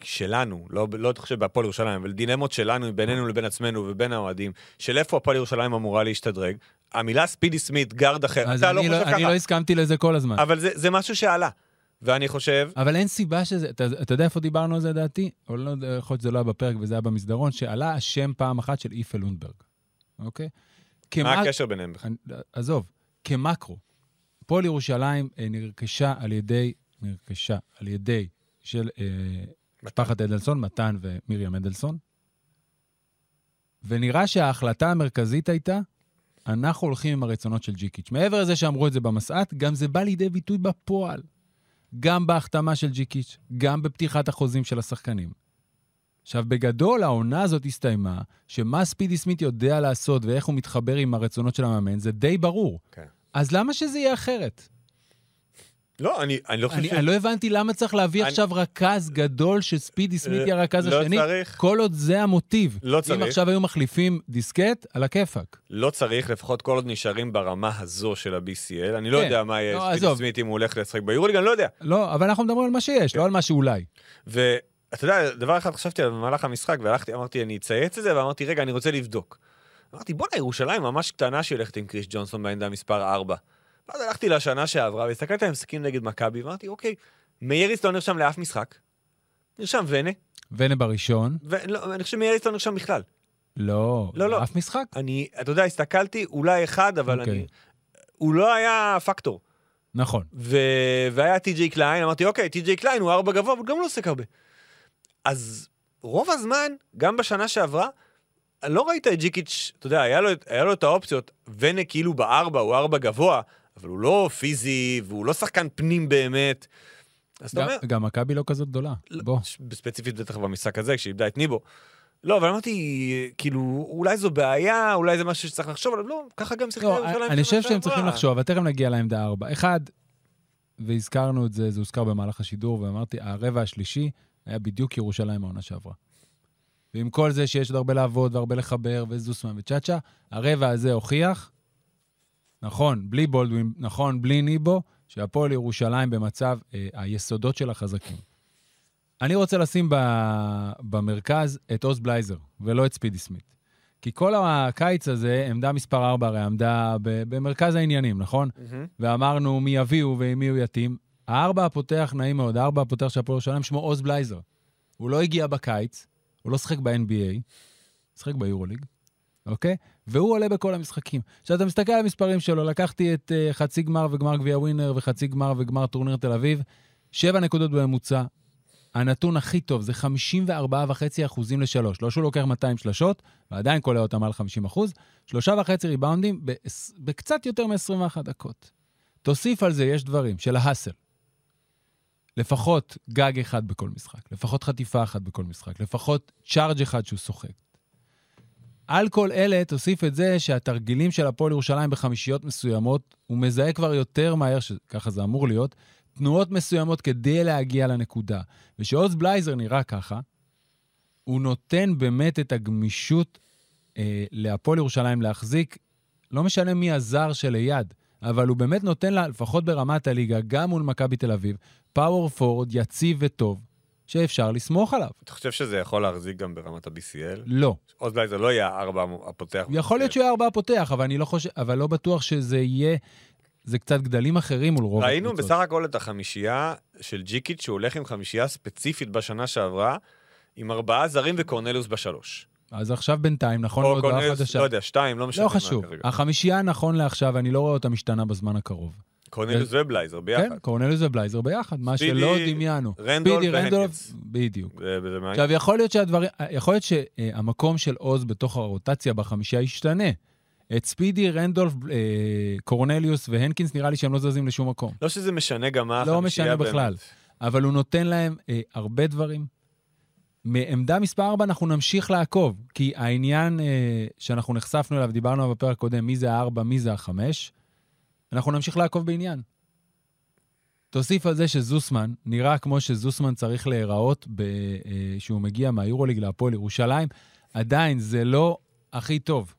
שלנו, לא, לא חושב בהפועל ירושלים, אבל דילמות שלנו בינינו לבין עצמנו ובין האוהדים, של איפה הפועל ירושלים אמורה להשתדרג. המילה ספידי סמית, גארד אחר, אתה לא חושב לא, ככה, אני לא הסכמתי לזה כל הזמן. אבל זה, זה משהו שעלה. ואני חושב, אבל אין סיבה שזה... אתה, אתה יודע איפה דיברנו על זה, לדעתי? או לא יודע, יכול להיות שזה לא היה בפרק וזה היה במסדרון, שעלה השם פעם אחת של איפה לונדברג, אוקיי? מה כמק- הקשר ביניהם בכלל? עזוב, כמקרו, פועל ירושלים אה, נרכשה על ידי, נרכשה על ידי של אה, משפחת אדלסון, מתן ומרים אדלסון, ונראה שההחלטה המרכזית הייתה, אנחנו הולכים עם הרצונות של ג'יקיץ'. מעבר לזה שאמרו את זה במסעת, גם זה בא לידי ביטוי בפועל. גם בהחתמה של ג'יקיץ', גם בפתיחת החוזים של השחקנים. עכשיו, בגדול, העונה הזאת הסתיימה, שמה ספידי סמית יודע לעשות ואיך הוא מתחבר עם הרצונות של המאמן, זה די ברור. כן. אז למה שזה יהיה אחרת? לא, אני, אני לא חושב אני, ש... אני לא הבנתי למה צריך להביא אני- עכשיו רכז גדול שספידי סמית יהיה הרכז לא השני, צריך. כל עוד זה המוטיב. לא אם צריך. עכשיו היו מחליפים דיסקט, על הכיפאק. לא צריך, לפחות כל עוד נשארים ברמה הזו של ה-BCL. אני לא כן. יודע מה יהיה לא, ספידי עזוב. סמית אם הוא הולך לשחק ביורוליג, אני לא יודע. לא, אבל אנחנו מדברים על מה שיש, כן. לא על מה שאולי. ואתה יודע, דבר אחד חשבתי עליו במהלך המשחק, והלכתי, אמרתי, אני אצייץ את זה, ואמרתי, רגע, אני רוצה לבדוק. אמרתי, בואנה, ירושלים ממש קטנה שהיא הולכת עם קריס ג'ונסון בעמדה מספר 4. ואז הלכתי לשנה שעברה, והסתכלתי על המשחקים נגד מכבי, ואמרתי, אוקיי, מייריס לא נרשם לאף משחק. נרשם ונה, ונה בראשון, ואני חושב שמייריס לא נרשם בכלל. לא, לא, לא. אף משחק. אני, אתה יודע, הסתכלתי, אולי אחד, אבל אוקיי. אני... הוא לא היה פקטור. נכון. ו... והיה טי.ג'יי קליין, אמרתי, אוקיי, טי.ג'יי קליין הוא ארבע גבוה, אבל גם לא עוסק הרבה. אז רוב הזמן, גם בשנה שעברה, לא ראית את ג'יקיץ', אתה יודע, היה לו, היה לו את האופציות, ונה כאילו בארבע, הוא ארבע גבוה, אבל הוא לא פיזי, והוא לא שחקן פנים באמת. אז אתה אומר, גם מכבי לא כזאת גדולה. לא, בוא. ספציפית בטח במשחק הזה, כשאיבדה את ניבו. לא, אבל אמרתי, כאילו, אולי זו בעיה, אולי זה משהו שצריך לחשוב עליו, לא, ככה גם שיחקה לא, ירושלים אני שנה חושב שהם צריכים. לחשוב, אבל תכף נגיע לעמדה ארבע. אחד, והזכרנו את זה, זה הוזכר במהלך השידור, ואמרתי, הרבע השלישי היה בדיוק ירושלים העונה שעברה. ועם כל זה שיש עוד הרבה לעבוד והרבה לחבר, וזוסמן וצ'אצ'ה, הרבע הזה הוכיח, נכון, בלי בולדווין, נכון, בלי ניבו, שהפועל ירושלים במצב, אה, היסודות שלה חזקים. אני רוצה לשים ב, במרכז את עוז בלייזר, ולא את ספידי סמית. כי כל הקיץ הזה, עמדה מספר 4 הרי עמדה ב- במרכז העניינים, נכון? מהמם. ואמרנו מי יביאו ועם מי הוא יתאים. הארבע הפותח, נעים מאוד, הארבע הפותח של הפועל ירושלים, שמו עוז בלייזר. הוא לא הגיע בקיץ, הוא לא שיחק ב-NBA, שיחק ביורוליג, אוקיי? והוא עולה בכל המשחקים. עכשיו, אתה מסתכל על המספרים שלו, לקחתי את uh, חצי גמר וגמר גביע ווינר וחצי גמר וגמר טורניר תל אביב, שבע נקודות בממוצע. הנתון הכי טוב זה 54.5 אחוזים לשלוש. לא שהוא לוקח 200 שלשות, ועדיין קולע אותם על 50 אחוז, שלושה וחצי ריבאונדים בקצת יותר מ-21 דקות. תוסיף על זה, יש דברים, של ההאסל. לפחות גג אחד בכל משחק, לפחות חטיפה אחת בכל משחק, לפחות צ'ארג' אחד שהוא שוחק. על כל אלה, תוסיף את זה שהתרגילים של הפועל ירושלים בחמישיות מסוימות, הוא מזהה כבר יותר מהר, שככה זה אמור להיות, תנועות מסוימות כדי להגיע לנקודה. ושעוז בלייזר נראה ככה, הוא נותן באמת את הגמישות אה, להפועל ירושלים להחזיק, לא משנה מי הזר שליד, אבל הוא באמת נותן לה, לפחות ברמת הליגה, גם מול מכבי תל אביב, פאוור פורד יציב וטוב, שאפשר לסמוך עליו. אתה חושב שזה יכול להחזיק גם ברמת ה-BCL? לא. עוז בלייזר לא יהיה הארבע הפותח. יכול להיות שהוא יהיה ארבעה פותח, אבל אני לא חושב, אבל לא בטוח שזה יהיה, זה קצת גדלים אחרים מול רוב ראינו הקבוצות. בסך הכל את החמישייה של ג'יקיץ', שהוא הולך עם חמישייה ספציפית בשנה שעברה, עם ארבעה זרים וקורנליוס בשלוש. אז עכשיו בינתיים, נכון או הודעה קורנליוס. לא יודע, שתיים, לא משנה לא חשוב. החמישייה, נכון לעכשיו, אני לא רואה אותה משתנה בזמן הקרוב. קורנליוס ובלייזר ביחד. כן, קורנליוס ובלייזר ביחד, מה שלא דמיינו. רנדולף והנקינס. בדיוק. עכשיו, יכול להיות שהדברים, יכול להיות שהמקום של עוז בתוך הרוטציה בחמישייה ישתנה. את ספידי, רנדולף, אה, קורנליוס והנקינס, נראה לי שהם לא זזים לשום מקום. לא שזה משנה גם מה לא החמישייה משנה באמת. בכלל. אבל הוא נותן להם אה, הרבה דברים. מעמדה מספר 4 אנחנו נמשיך לעקוב, כי העניין אה, שאנחנו נחשפנו אליו, דיברנו עליו בפרק קודם, מי זה הארבע, מי זה החמש, אנחנו נמשיך לעקוב בעניין. תוסיף על זה שזוסמן נראה כמו שזוסמן צריך להיראות ב- אה, מגיע מהיורוליג להפועל ירושלים, עדיין זה לא הכי טוב.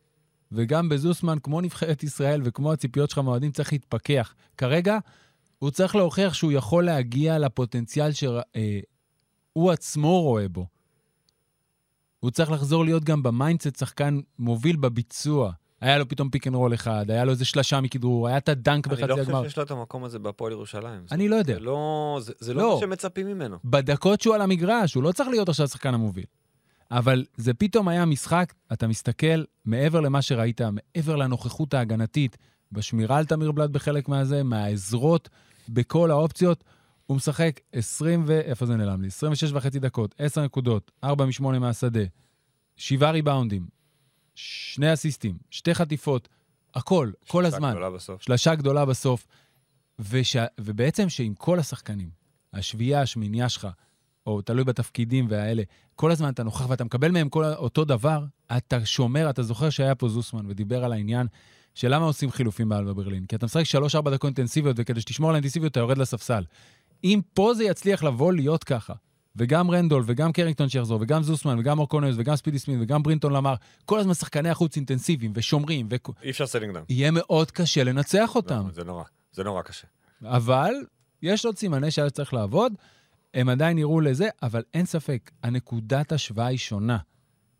וגם בזוסמן, כמו נבחרת ישראל וכמו הציפיות שלך מהאוהדים, צריך להתפכח. כרגע, הוא צריך להוכיח שהוא יכול להגיע לפוטנציאל שהוא הוא עצמו רואה בו. הוא צריך לחזור להיות גם ב mindset שחקן מוביל בביצוע. היה לו פתאום פיק אנד רול אחד, היה לו איזה שלשה מכדרור, היה את הדנק אני בחצי לא הגמר. חושב שיש לו את המקום הזה בהפועל ירושלים. אני לא יודע. זה לא, זה, זה לא. לא מה שמצפים ממנו. בדקות שהוא על המגרש, הוא לא צריך להיות עכשיו השחקן המוביל. אבל זה פתאום היה משחק, אתה מסתכל, מעבר למה שראית, מעבר לנוכחות ההגנתית, בשמירה על תמיר בלאט בחלק מהזה, מהעזרות בכל האופציות, הוא משחק 20 ו... איפה זה נעלם לי? 26 וחצי דקות, 10 נקודות, 4 מ-8 מהשדה, 7 ריבאונדים, שני אסיסטים, שתי חטיפות, הכל, כל שלושה הזמן. גדולה בסוף. שלשה גדולה בסוף. וש... ובעצם שעם כל השחקנים, השביעייה, השמינייה שלך, או תלוי בתפקידים והאלה, כל הזמן אתה נוכח ואתה מקבל מהם כל אותו דבר, אתה שומר, אתה זוכר שהיה פה זוסמן ודיבר על העניין של למה עושים חילופים באלבה ברלין. כי אתה משחק 3-4 דקות אינטנסיביות, וכדי שתשמור על האינטנסיביות אתה יורד לספסל. אם פה זה יצליח לבוא להיות ככה, וגם רנדולף, וגם קרינגטון שיחזור, וגם זוסמן, וגם קורנליוס, וגם ספידי סמית, וגם ברינטון למר, כל הזמן שחקני החוץ אינטנסיביים ושומרים, ויהיה אי אפשר slowing down. מאוד קשה לנצח אותם. לא, זה נורא, זה נורא קשה. אבל יש עוד סימני שהיה צריך לעבוד, הם עדיין יראו לזה, אבל אין ספק, הנקודת השוואה היא שונה.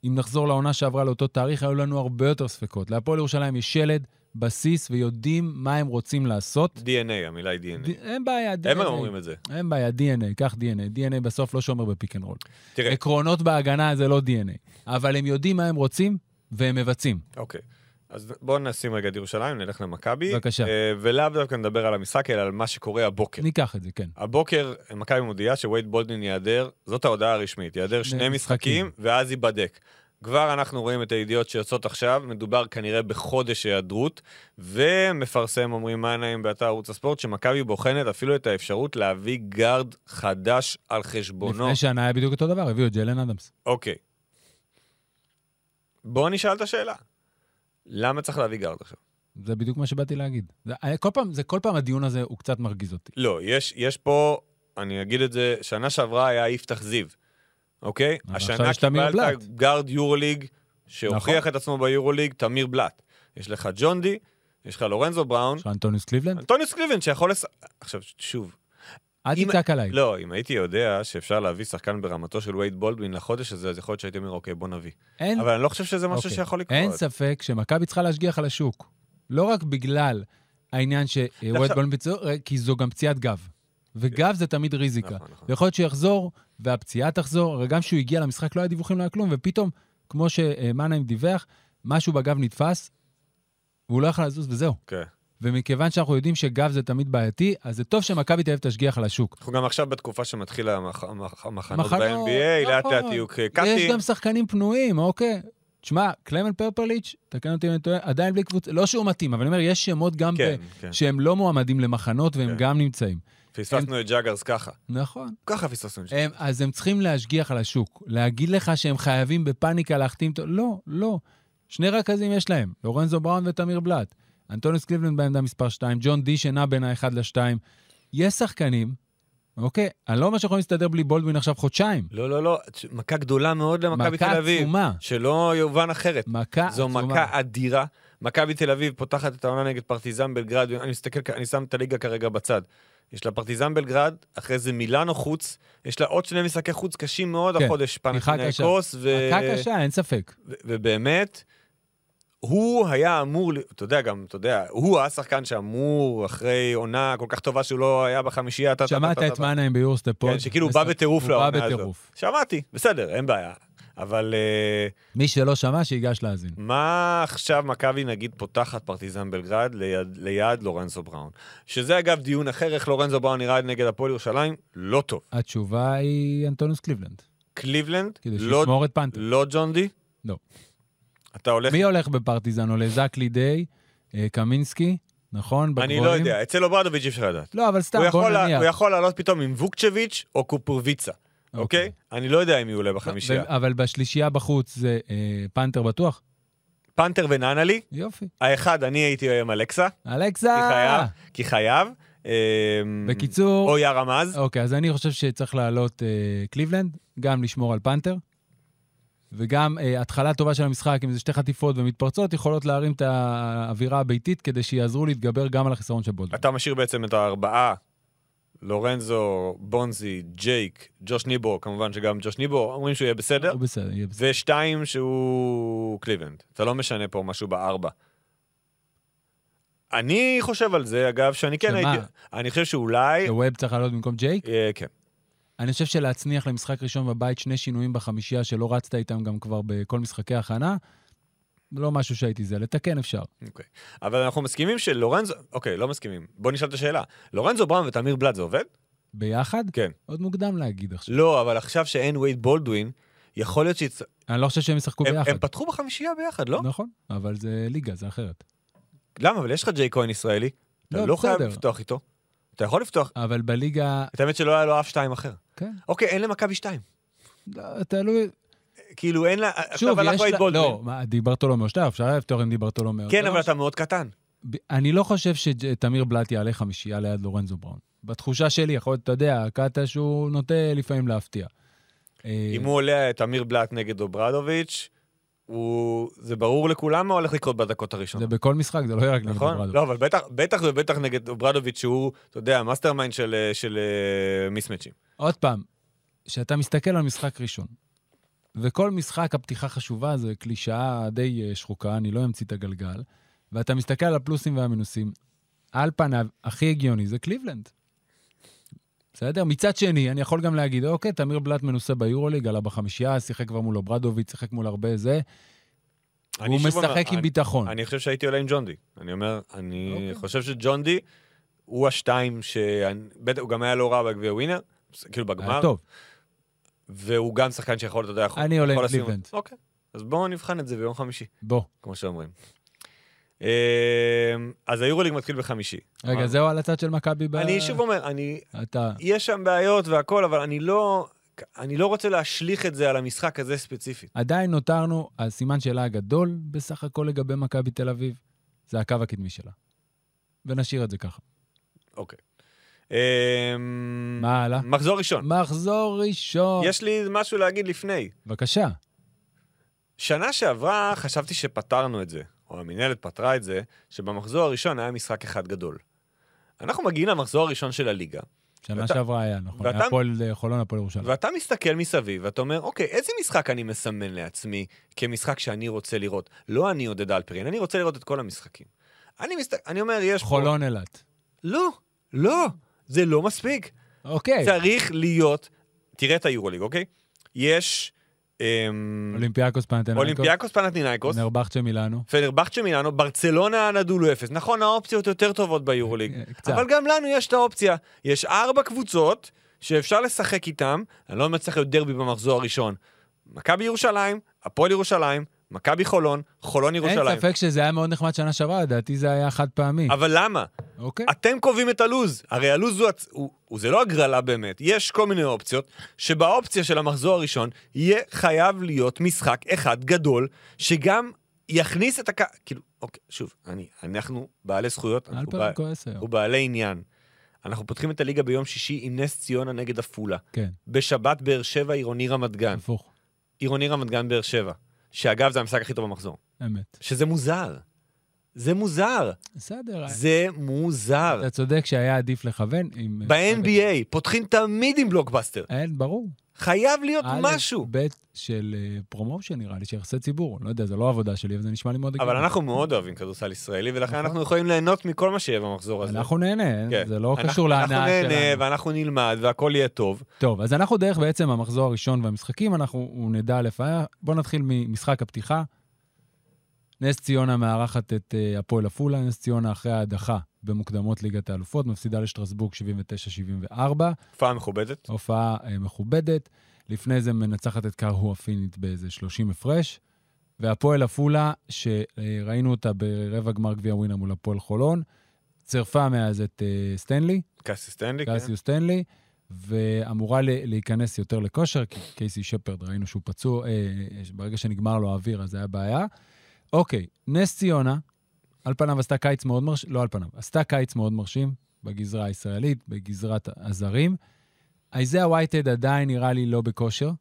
אם נחזור לעונה שעברה לאותו תאריך, היו לנו הרבה יותר ספקות. להפועל ירושלים יש שלד, בסיס, ויודעים מה הם רוצים לעשות. DNA, המילה היא DNA. ד- אין בעיה, DNA. הם אומרים את זה. אין בעיה, DNA, קח DNA. DNA בסוף לא שומר בפיק אנד רול. תראה, עקרונות בהגנה זה לא DNA. אבל הם יודעים מה הם רוצים, והם מבצעים. אוקיי. אז בואו נשים רגע את ירושלים, נלך למכבי. בבקשה. אה, ולאו דווקא נדבר על המשחק, אלא על מה שקורה הבוקר. ניקח את זה, כן. הבוקר מכבי מודיעה שווייד בולדין ייעדר, זאת ההודעה הרשמית, ייעדר שני. משחקים, ואז ייבדק. כבר אנחנו רואים את הידיעות שיוצאות עכשיו, מדובר כנראה בחודש היעדרות, ומפרסם, אומרים מאניים באתר ערוץ הספורט, שמכבי בוחנת אפילו את האפשרות להביא גארד חדש על חשבונו. לפני שנה היה בדיוק אותו דבר, הביאו את ג'לן אדמס. אוקיי. בואו נשאל את השאלה. למה צריך להביא גארד עכשיו? זה בדיוק מה שבאתי להגיד. זה, כל פעם, זה, כל פעם הדיון הזה הוא קצת מרגיז אותי. לא, יש, יש פה, אני אגיד את זה, שנה שעברה היה יפתח זיו, אוקיי? השנה קיבלת. גארד יורוליג, שהוכיח נכון. את עצמו ביורוליג, תמיר בלאט. יש לך ג'ון די, יש לך לורנזו בראון, יש לך אנטוניוס קליבלנד? אנטוניוס קליבלנד שיכול לס... עכשיו, שוב, אל אם- תצעק עליי. לא, אם הייתי יודע שאפשר להביא שחקן ברמתו של וייד בולדווין לחודש הזה, אז יכול להיות שהייתי אומר, אוקיי, בוא נביא. אין, אבל אני לא חושב שזה משהו אוקיי. שיכול לקרות. אין ספק שמכבי צריכה להשגיח על השוק. לא רק בגלל העניין שוייד עכשיו- בולן פיצור, כי זו גם פציעת גב. וגב זה תמיד ריזיקה. נכון, נכון. ויכול להיות שיחזור, והפציעה תחזור, הרי גם כשהוא הגיע למשחק לא היה דיווחים, לא היה כלום, ופתאום, כמו שמאנהיים דיווח, משהו בגב נתפס, והוא לא יכול לזוז וזהו. כן. ומכיוון שאנחנו יודעים שגב זה תמיד בעייתי, אז זה טוב שמכבי תאהב תשגיח על השוק. אנחנו גם עכשיו בתקופה שמתחיל המח- המח- המחנות מחנות, ב-NBA, לאט נכון. לאט יהיו יש קאטים. גם שחקנים פנויים, אוקיי. תשמע, קלמן פרפליץ', תקן אותי אם אני טועה, עדיין בלי קבוצה, לא שהוא מתאים, אבל אני אומר, יש שמות גם כן, ב- כן. שהם לא מועמדים למחנות והם כן. גם נמצאים. פספסנו את ג'אגרס ככה. נכון. ככה פספסנו את הם, ג'אגרס. אז הם צריכים להשגיח על השוק. להגיד לך שהם חייבים בפאניקה להחתים לא, לא. שני רכזים יש להם, לורנזו בראון ותמיר בלאט. אנטוניוס קליבלנד בעמדה מספר 2, ג'ון די שנע בין האחד לשתיים. יש שחקנים, אוקיי, אני לא אומר שיכולים להסתדר בלי בולדווין עכשיו חודשיים. לא, לא, לא, מכה גדולה מאוד למכבי מכה תל אביב. עצומה. שלא יובן אחרת. מכה זו עצומה. מכה אדירה. מכבי תל אביב פותחת את העונה נגד פרטיזן בלגרד, אני מסתכל, אני שם את הליגה כרגע בצד. יש לה פרטיזן בלגרד, אחרי זה מילאנו חוץ, יש לה עוד שני משחקי חוץ קשים מאוד כן, החודש, פנתינאיקוס, ו... מכה קשה, אין ספק. ו- ובאמת, הוא היה אמור, אתה יודע, גם, אתה יודע, הוא השחקן שאמור, אחרי עונה כל כך טובה שהוא לא היה בחמישייה, שמעת את טה. מאנהיים ב Eurostep Pod? כן, שכאילו הוא בא בטירוף לעונה הזאת. שמעתי, בסדר, אין בעיה. אבל אה, מי שלא שמע, שיגש להאזין. מה עכשיו מכבי נגיד פותחת פרטיזן בלגרד ליד, ליד לורנזו בראון? שזה אגב דיון אחר, איך לורנזו בראון נראה נגד הפועל ירושלים? לא טוב. התשובה היא אנטוניוס קליבלנד. קליבלנד, כדי לא, שישמור את פנתר. לא ג'ון די? לא. אתה הולך... מי הולך בפרטיזן? עולה זק לידיי, אה, קמינסקי, נכון? אני בגבוהים? לא יודע, אצל אוברדוביץ' אי אפשר לדעת. לא, אבל סתם, בוא נניח. הוא יכול לעלות פתאום עם ווקצ'ביץ' או קופורביצה, אוקיי? אני לא יודע אם יעולה בחמישייה. ו- אבל בשלישייה בחוץ זה אה, פנתר בטוח? פנתר ונאנלי, יופי. האחד, אני הייתי עם אלכסה, כי אלכסה! חייב, כי חייב. אמ, בקיצור, או יא רמז. אוקיי, אז אני חושב שצריך לעלות אה, קליבלנד, גם לשמור על פנתר, וגם אה, התחלה טובה של המשחק, אם זה שתי חטיפות ומתפרצות, יכולות להרים את האווירה הביתית כדי שיעזרו להתגבר גם על החיסרון של בולדווין. אתה משאיר בעצם את הארבעה לורנזו, בונזי, ג'ייק, ג'וש ניבו, כמובן שגם ג'וש ניבו, אומרים שהוא יהיה בסדר, הוא בסדר, יהיה בסדר. ושתיים שהוא קליבלנד. אתה לא משנה פה משהו בארבע. אני חושב על זה, אגב, שאני כן שמה? הייתי... אני חושב שאולי... שווב צריך לעלות במקום ג'ייק? אה, כן. אני חושב שלהצניח למשחק ראשון בבית שני שינויים בחמישייה שלא רצת איתם גם כבר בכל משחקי הכנה, לא משהו שהייתי זה, לתקן אפשר. אוקיי. אבל אנחנו מסכימים שלורנזו... אוקיי, לא מסכימים. בוא נשאל את השאלה. לורנזו בראון ותמיר בלאט זה עובד? ביחד? כן. עוד מוקדם להגיד עכשיו. לא, אבל עכשיו שאין וייד בולדווין, יכול להיות שיצ... אני לא חושב שהם ישחקו הם, ביחד. הם פתחו בחמישייה ביחד, לא? נכון, אבל זה ליגה, זה אחרת. למה? אבל יש לך ג'יי כהן ישראלי. אתה לא, לא חייב בסדר. לפתוח איתו. אתה יכול לפתוח. אבל בליגה, את האמת שלא היה לו אף שתיים אחר. כן, אוקיי, אין למכבי שתיים. לא, תלוי. כאילו, אין לה... שוב, הלך יש לה... לא, מה, דיברטולומיאו שתיים, אפשר לפתוח עם דיברטולומיאו. כן, אבל לא אתה מאוד קטן. אני לא חושב שתמיר בלאט יעלה חמישייה ליד לורנזו בראון. בתחושה שלי, יכול להיות, אתה יודע, קאטה שהוא נוטה לפעמים להפתיע. אה, אם הוא עולה עם תמיר בלאט נגד אוברדוביץ', הוא... זה ברור לכולם מה הולך לקרות בדקות הראשונות. זה בכל משחק, זה לא יהיה רק נגד נכון? אוברדוב. לא, אבל בטח, בטח ובטח נגד אוברדוביץ', שהוא, אתה יודע, mastermind של, אה, של אה, mismatch ים. עוד פעם, כשאתה מסתכל על משחק ראשון, וכל משחק הפתיחה חשובה, זה קלישאה די אה, שחוקה, אני לא אמציא את הגלגל, ואתה מסתכל על הפלוסים והמינוסים, על פניו, הכי הגיוני זה קליבלנד. בסדר? מצד שני, אני יכול גם להגיד, אוקיי, תמיר בלאט מנוסה ביורוליג, עלה בחמישייה, שיחק כבר מול אוברדוביץ', שיחק מול הרבה זה, הוא שוב אומר, משחק עם אני- ביטחון. אני חושב שהייתי עולה עם ג'ון די. אני אומר, אני אוקיי. חושב שג'ון די הוא השתיים ש... הוא גם היה לא רע בגביע ווינר, כאילו היה בגמר, טוב. והוא גם שחקן שיכול, אתה יודע, יכול... אני עולה עם קליבלנד. אוקיי, אז בואו נבחן את זה ביום חמישי, בוא. כמו שאומרים. אמ, אז היורוליג מתחיל בחמישי. רגע, זהו על הצד של מכבי ב... אני שוב אומר, אני... אתה... יש שם בעיות והכל, אבל אני לא... אני לא רוצה להשליך את זה על המשחק הזה ספציפית. עדיין נותרנו, הסימן שאלה הגדול בסך הכל לגבי מכבי תל אביב, זה הקו הקדמי שלה. ונשאיר את זה ככה. אוקיי. אמ, מה הלאה? מחזור ראשון. מחזור ראשון. יש לי משהו להגיד לפני. בבקשה. שנה שעברה חשבתי שפתרנו את זה, או המינהלת פתרה את זה, שבמחזור הראשון היה משחק אחד גדול. אנחנו מגיעים למחזור הראשון של הליגה, שנה ואתה- שעברה היה, נכון. ואתה- היה הפועל אה, חולון, הפועל ירושלים. ואתה מסתכל מסביב, ואתה אומר, אוקיי, איזה משחק אני מסמן לעצמי כמשחק שאני רוצה לראות? לא אני עודד אלפרין, אני רוצה לראות את כל המשחקים. אני, מסת... אני אומר, יש פה... חולון אילת. לא, לא, זה לא מספיק. אוקיי. צריך להיות... תראה את היורוליג, אוקיי? יש... אמ, אולימפיאקוס פנאתינאיקוס. אולימפיאקוס פנאתינאיקוס, פנרבחצ'ה מילאנו. פנרבחצ'ה מילאנו, ברצלונה אנדולו אפס. נכון, האופציות יותר טובות ביורוליג, אה, קצת. אבל גם לנו יש את האופציה. יש ארבע קבוצות שאפשר לשחק איתם, אני לא אומר צריך להיות דרבי במחזור הראשון. מכבי ירושלים, הפועל ירושלים, מכבי חולון, חולון אין ירושלים. ספק שזה היה מאוד נחמד שנה שעברה, לדעתי זה היה חד פעמי. אבל למה? אוקיי. אתם קובעים את הלוז. הרי הלוז הוא, הוא, הוא זה לא הגרלה באמת. יש כל מיני אופציות, שבאופציה של המחזור הראשון יהיה חייב להיות משחק אחד גדול, שגם יכניס את הקה... כאילו, אוקיי, שוב, אני, אנחנו בעלי זכויות, אנחנו אלפרין בעל, כועס היום. ובעלי עניין. אנחנו פותחים את הליגה ביום שישי עם נס ציונה נגד עפולה. כן, בשבת באר שבע עירוני רמת גן. הפוך. עירוני רמת גן באר שבע. שאגב, זה המשחק הכי טוב במחזור. אמת. שזה מוזר. זה מוזר. בסדר. זה מוזר. אתה צודק שהיה עדיף לכוון עם... ב-NBA פותחים תמיד עם בלוקבאסטר. אין, ברור. חייב להיות א', משהו. ב' של אה, promotion נראה לי, של יחסי ציבור. לא יודע, זה לא עבודה שלי, אבל זה נשמע לי מאוד אבל הגיוני. אנחנו מאוד אוהבים כדורסל ישראלי, ולכן נכון. אנחנו יכולים ליהנות מכל מה שיהיה במחזור הזה. אנחנו נהנה, כן. זה לא אנחנו- קשור להנאה אנחנו נהנה שלנו. ואנחנו נלמד והכל יהיה טוב. טוב, אז אנחנו דרך בעצם המחזור הראשון והמשחקים, אנחנו נדע לפעמים. בואו נתחיל ממשחק הפתיחה. נס ציונה מארחת את אה, הפועל עפולה, נס ציונה אחרי ההדחה במוקדמות ליגת האלופות, מפסידה לשטרסבורג 79-74, הופעה מכובדת. הופעה אה, מכובדת. לפני זה מנצחת את קרהו הפינית באיזה 30 הפרש. והפועל עפולה, שראינו אותה ברבע גמר גביע ווינר מול הפועל חולון, צירפה מאז את אה, סטנלי, קאסי סטנלי, כן. קסיוס סטנלי, ואמורה להיכנס יותר לכושר, כי קייסי שפרד, ראינו שהוא פצוע, אה, אה, ברגע שנגמר לו האוויר, אז זה היה בעיה. אוקיי, נס ציונה, על פניו עשתה קיץ מאוד מרשים, לא על פניו, עשתה קיץ מאוד מרשים בגזרה הישראלית, בגזרת הזרים. איזאה וייטד עדיין נראה לי לא בכושר.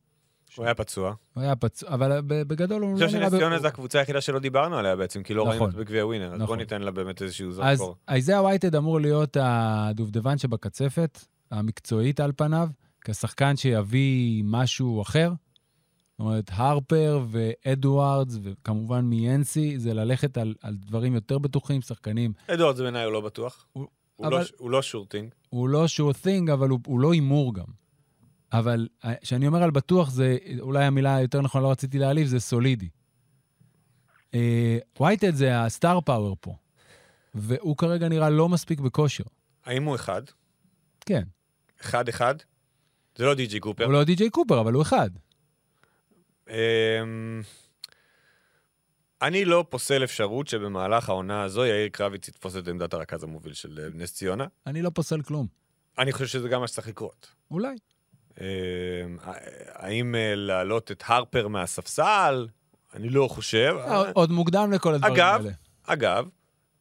הוא היה פצוע. הוא היה פצוע, אבל בגדול הוא אני לא חושב נראה... שנס ב- ציונה זו הקבוצה היחידה שלא דיברנו עליה בעצם, כי לא ראינו נכון. אותה בגביע ווינר, אז בוא נכון. ניתן לה באמת איזשהו אז זרקור. איזאה וייטד אמור להיות הדובדבן שבקצפת. המקצועית על פניו, כשחקן שיביא משהו אחר. זאת אומרת, הרפר ואדוארדס, וכמובן מיאנסי, זה ללכת על, על דברים יותר בטוחים, שחקנים. אדוארדס בעיניי הוא לא בטוח. הוא- הוא אבל- לא- הוא לא שורטינג. הוא לא sure thing, אבל הוא, הוא לא הימור גם. אבל אה, כשאני אומר על בטוח, זה אולי המילה היותר נכונה, לא רציתי להעליב, זה סולידי. אה, וייטד זה הסטאר פאוור פה, והוא כרגע נראה לא מספיק בכושר. האם הוא אחד? כן, אחד אחד? זה לא די.ג'י קופר. הוא לא די.ג'יי קופר, אבל הוא אחד. אמ, אני לא פוסל אפשרות שבמהלך העונה הזו יאיר קרביץ יתפוס את עמדת הרכז המוביל של אה, נס ציונה. אני לא פוסל כלום. אני חושב שזה גם מה שצריך לקרות. אולי. אמ, האם אה, להעלות את הרפר מהספסל? אני לא חושב. אה, עוד מוקדם לכל הדברים אגב, האלה. אגב,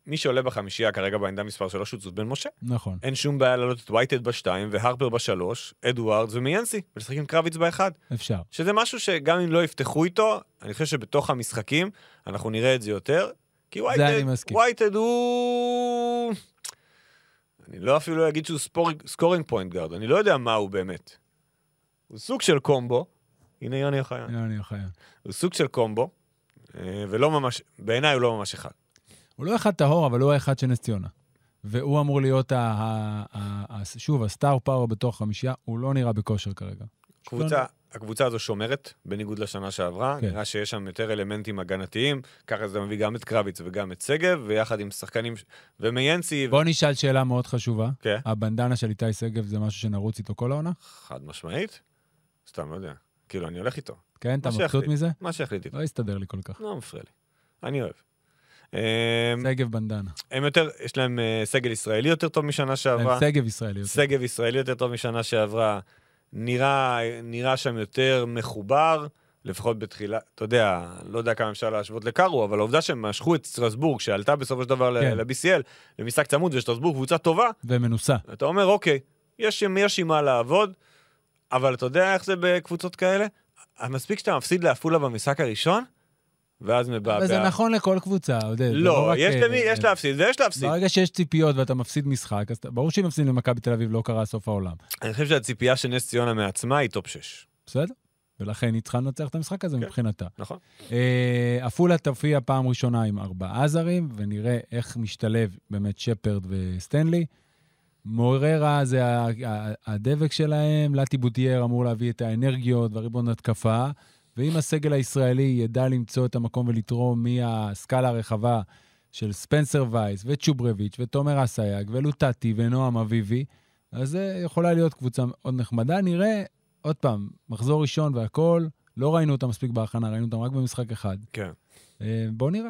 מי שעולה בחמישייה כרגע בעמדה מספר 3 הוא צוד בן משה. נכון. אין שום בעיה להעלות את וייטד בשתיים והרפר בשלוש, אדוארדס ומיאנסי, ולשחק עם קרביץ באחד. אפשר. שזה משהו שגם אם לא יפתחו איתו, אני חושב שבתוך המשחקים אנחנו נראה את זה יותר. כי אני וייטהד, מסכים. וייטהד הוא... אני לא אפילו אגיד שהוא scoring point guard, אני לא יודע מה הוא באמת. הוא סוג של קומבו, הנה יוני אוחיון, אני אוחיון. הוא סוג של קומבו, אה, ולא ממש, בעיניי הוא לא ממש אחד. הוא לא אחד טהור, אבל הוא האחד של נס ציונה. והוא אמור להיות, ה, ה, ה, ה, שוב, ה star power בתוך חמישייה, הוא לא נראה בכושר כרגע. קבוצה, הקבוצה הזו שומרת, בניגוד לשנה שעברה. כן. נראה שיש שם יותר אלמנטים הגנתיים, ככה זה מביא גם את קרביץ וגם את שגב, ויחד עם שחקנים, ומיאנסי, בוא נשאל שאלה מאוד חשובה. כן. הבנדנה של איתי שגב זה משהו שנרוץ איתו כל העונה? חד משמעית. סתם, לא יודע. כאילו, אני הולך איתו. כן, אתה מבסוט. מזה? מה שיחליט איתו. לא יסתדר לי כל כך. לא מפריע לי. אני אוהב. אמ, שגב בנדנה. הם יותר, יש להם אה, סגל ישראלי יותר טוב משנה שעברה. שגב ישראלי. יותר. שגב ישראלי יותר טוב משנה שעברה. נראה, נראה שם יותר מחובר, לפחות בתחילה, אתה יודע, לא יודע כמה אפשר להשוות לקארו, אבל העובדה שהם משכו את סטרסבורג, שעלתה בסופו של דבר כן. ל-BCL, למשחק צמוד, ושטרסבורג קבוצה טובה, ומנוסה. אתה אומר, אוקיי, יש, יש עם מה לעבוד, אבל אתה יודע איך זה בקבוצות כאלה? מספיק שאתה מפסיד לעפולה במשחק הראשון, ואז מבעבע. אבל זה נכון לכל קבוצה, עודד. לא, רק, יש אה, למי, יש אה, להפסיד ויש להפסיד. ברגע שיש ציפיות ואתה מפסיד משחק, אז ברור שאם מפסידים למכבי תל אביב לא קרה סוף העולם. אני חושב שהציפייה של נס ציונה מעצמה היא top 6. בסדר? ולכן היא צריכה לנצח את המשחק הזה כן. מבחינתה. נכון. אה, עפולה תופיע פעם ראשונה עם ארבעה זרים, ונראה איך משתלב באמת שפרד וסטנלי. מוררה זה הדבק שלהם, לטי בוטייר אמור להביא את האנרגיות והריבאונד התקפה, ואם הסגל הישראלי ידע למצוא את המקום ולתרום מהסקאלה הרחבה של ספנסר וייס וצ'וברביץ' ותומר אסייג ולוטטי ונועם אביבי, אז זה יכולה להיות קבוצה מאוד נחמדה. נראה, עוד פעם, מחזור ראשון והכול, לא ראינו אותם מספיק בהכנה, ראינו אותם רק במשחק אחד. כן. אה, בואו נראה.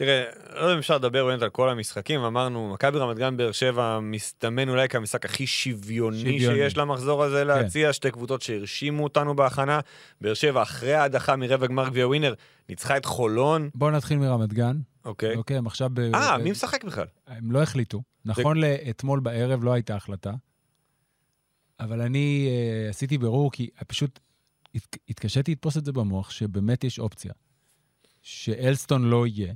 תראה, לא יודע אם אפשר לדבר באמת על כל המשחקים, אמרנו, מכבי רמת גן באר שבע מסתמן אולי כמשחק הכי שוויוני, שוויוני. שיש למחזור הזה להציע, שתי קבוצות שהרשימו אותנו בהכנה. באר שבע, אחרי ההדחה מרבע גמר גביע ווינר, ניצחה את חולון, בואו נתחיל מרמת גן. אוקיי. אוקיי, הם עכשיו... אה, ב- מי משחק בכלל? הם לא החליטו. נכון לאתמול בערב לא הייתה החלטה, אבל אני אה, עשיתי בירור כי פשוט הת- התקשיתי לתפוס את זה במוח, שבאמת יש אופציה. שאלסטון לא יהיה.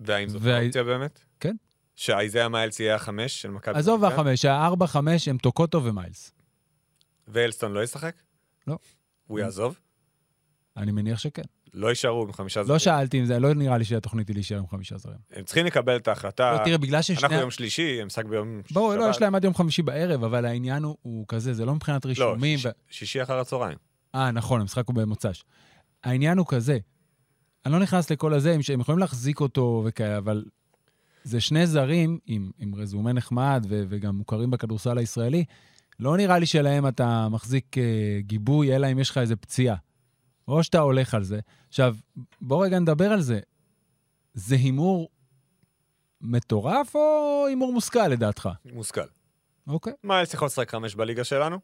והאם זאת וה- האופציה באמת? כן. שאייזאה מיילס יהיה החמש של מכבי עזוב רמת גן? החמש, הארבע, חמש הם טוקוטו ומיילס. ואלסטון לא ישחק? לא. הוא יעזוב? אני מניח שכן. לא יישארו עם חמישה לא זרים. שאלתי אם זה, לא נראה לי שהתוכנית היא להישאר עם חמישה זרים. הם צריכים לקבל את ההחלטה. לא, תראה, בגלל ששני... אנחנו יום שלישי, הם משחק ביום בואו, לא, שבת. יש להם עד יום חמישי בערב, אבל העניין הוא, הוא כזה, זה לא מבחינת לא, רישומים. שיש- ו- שישי אחר הצהריים. אה, נכון, המשחק הוא במוצ"ש. העניין הוא כזה, אני לא נכנס לכל הזה, הם, הם יכולים להחזיק אותו וכאלה, אבל זה שני זרים עם, עם רזומה נחמד ו, וגם מוכרים בכדורסל הישראלי. לא נראה לי שלהם אתה מחזיק אה, גיבוי, אלא אם יש לך איזה פציעה. או שאתה הולך על זה. עכשיו, בוא רגע נדבר על זה. זה הימור מטורף או הימור מושכל לדעתך? מושכל. אוקיי. מיילס יכול לשחק חמש בליגה שלנו,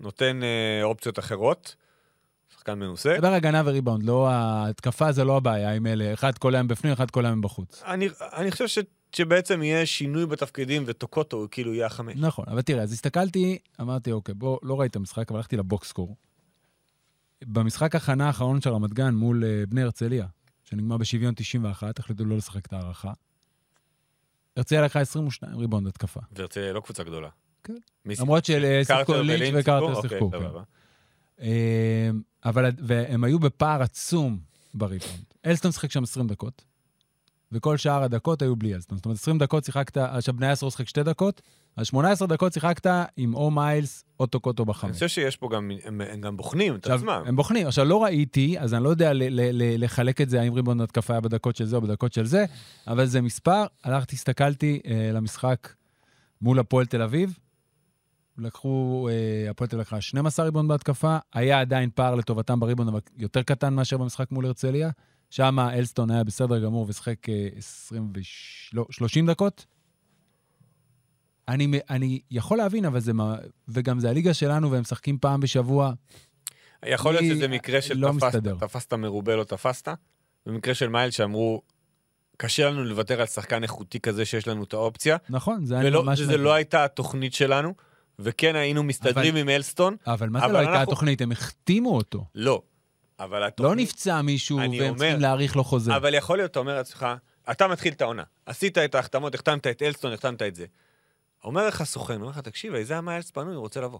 נותן אה, אופציות אחרות, שחקן מנוסה. דבר הגנה וריבאונד, לא ההתקפה זה לא הבעיה עם אלה, אחד כל היום בפנים, אחד כל היום בחוץ. אני, אני חושב ש, שבעצם יהיה שינוי בתפקידים וטוקוטו כאילו יהיה החמש. נכון, אבל תראה, אז הסתכלתי, אמרתי, אוקיי, בוא, לא ראיתי את המשחק, אבל הלכתי לבוקסקור. במשחק הכנה האחרון של רמת גן מול uh, בני הרצליה, שנגמר בשוויון 91, החליטו לא לשחק את ההערכה. הרצליה לקחה 22 ריבאונד התקפה. והרצליה לא קבוצה גדולה. כן. למרות שיחק? ששיחקו קרטר לינץ' ולינץ' וקרטר אוקיי, שיחקו. אה, אבל, והם היו בפער עצום בריבאונד. אלסטון שיחק שם 20 דקות, וכל שאר הדקות היו בלי אלסטון. זאת אומרת, 20 דקות שיחקת, עכשיו בני עשרה שיחק 2 דקות, אז 18 דקות שיחקת עם או מיילס או טוקוטו אני בחמש. חושב שיש פה גם, הם, הם גם בוחנים את עצמם. הם בוחנים. עכשיו, לא ראיתי, אז אני לא יודע ל- ל- ל- לחלק את זה, האם ריבון התקפה היה בדקות של זה או בדקות של זה, אבל זה מספר. הלכתי, הסתכלתי אה, למשחק מול הפועל תל אביב. לקחו, אה, הפועל תל אביב לקחה 12 ריבון בהתקפה, היה עדיין פער לטובתם בריבון, אבל יותר קטן מאשר במשחק מול הרצליה. שם אלסטון היה בסדר גמור ושיחק אה, 20 וש... לא, 30 דקות. אני, אני יכול להבין, אבל זה... מה- וגם זה הליגה שלנו, והם משחקים פעם בשבוע. יכול להיות שזה מקרה של לא תפסת, מסתדר. תפסת מרובה לא תפסת. במקרה של מייל שאמרו, קשה לנו לוותר על שחקן איכותי כזה שיש לנו את האופציה, נכון, זה היה ממש... שזה מדהים. לא הייתה התוכנית שלנו, וכן היינו מסתדרים אבל- עם אלסטון, אבל מה זה אבל לא הייתה אנחנו- התוכנית? הם החתימו אותו. לא. אבל לא התוכנית... נפצע מישהו והם אומר- צריכים להאריך לו חוזה. אבל יכול להיות, אתה אומר לעצמך, אתה מתחיל את העונה, עשית את ההחתמות, החתמת את אלסטון, החתמת את זה. אומר לך סוכן, אומר לך, תקשיב, איזה המיילס פנוי, הוא רוצה לבוא.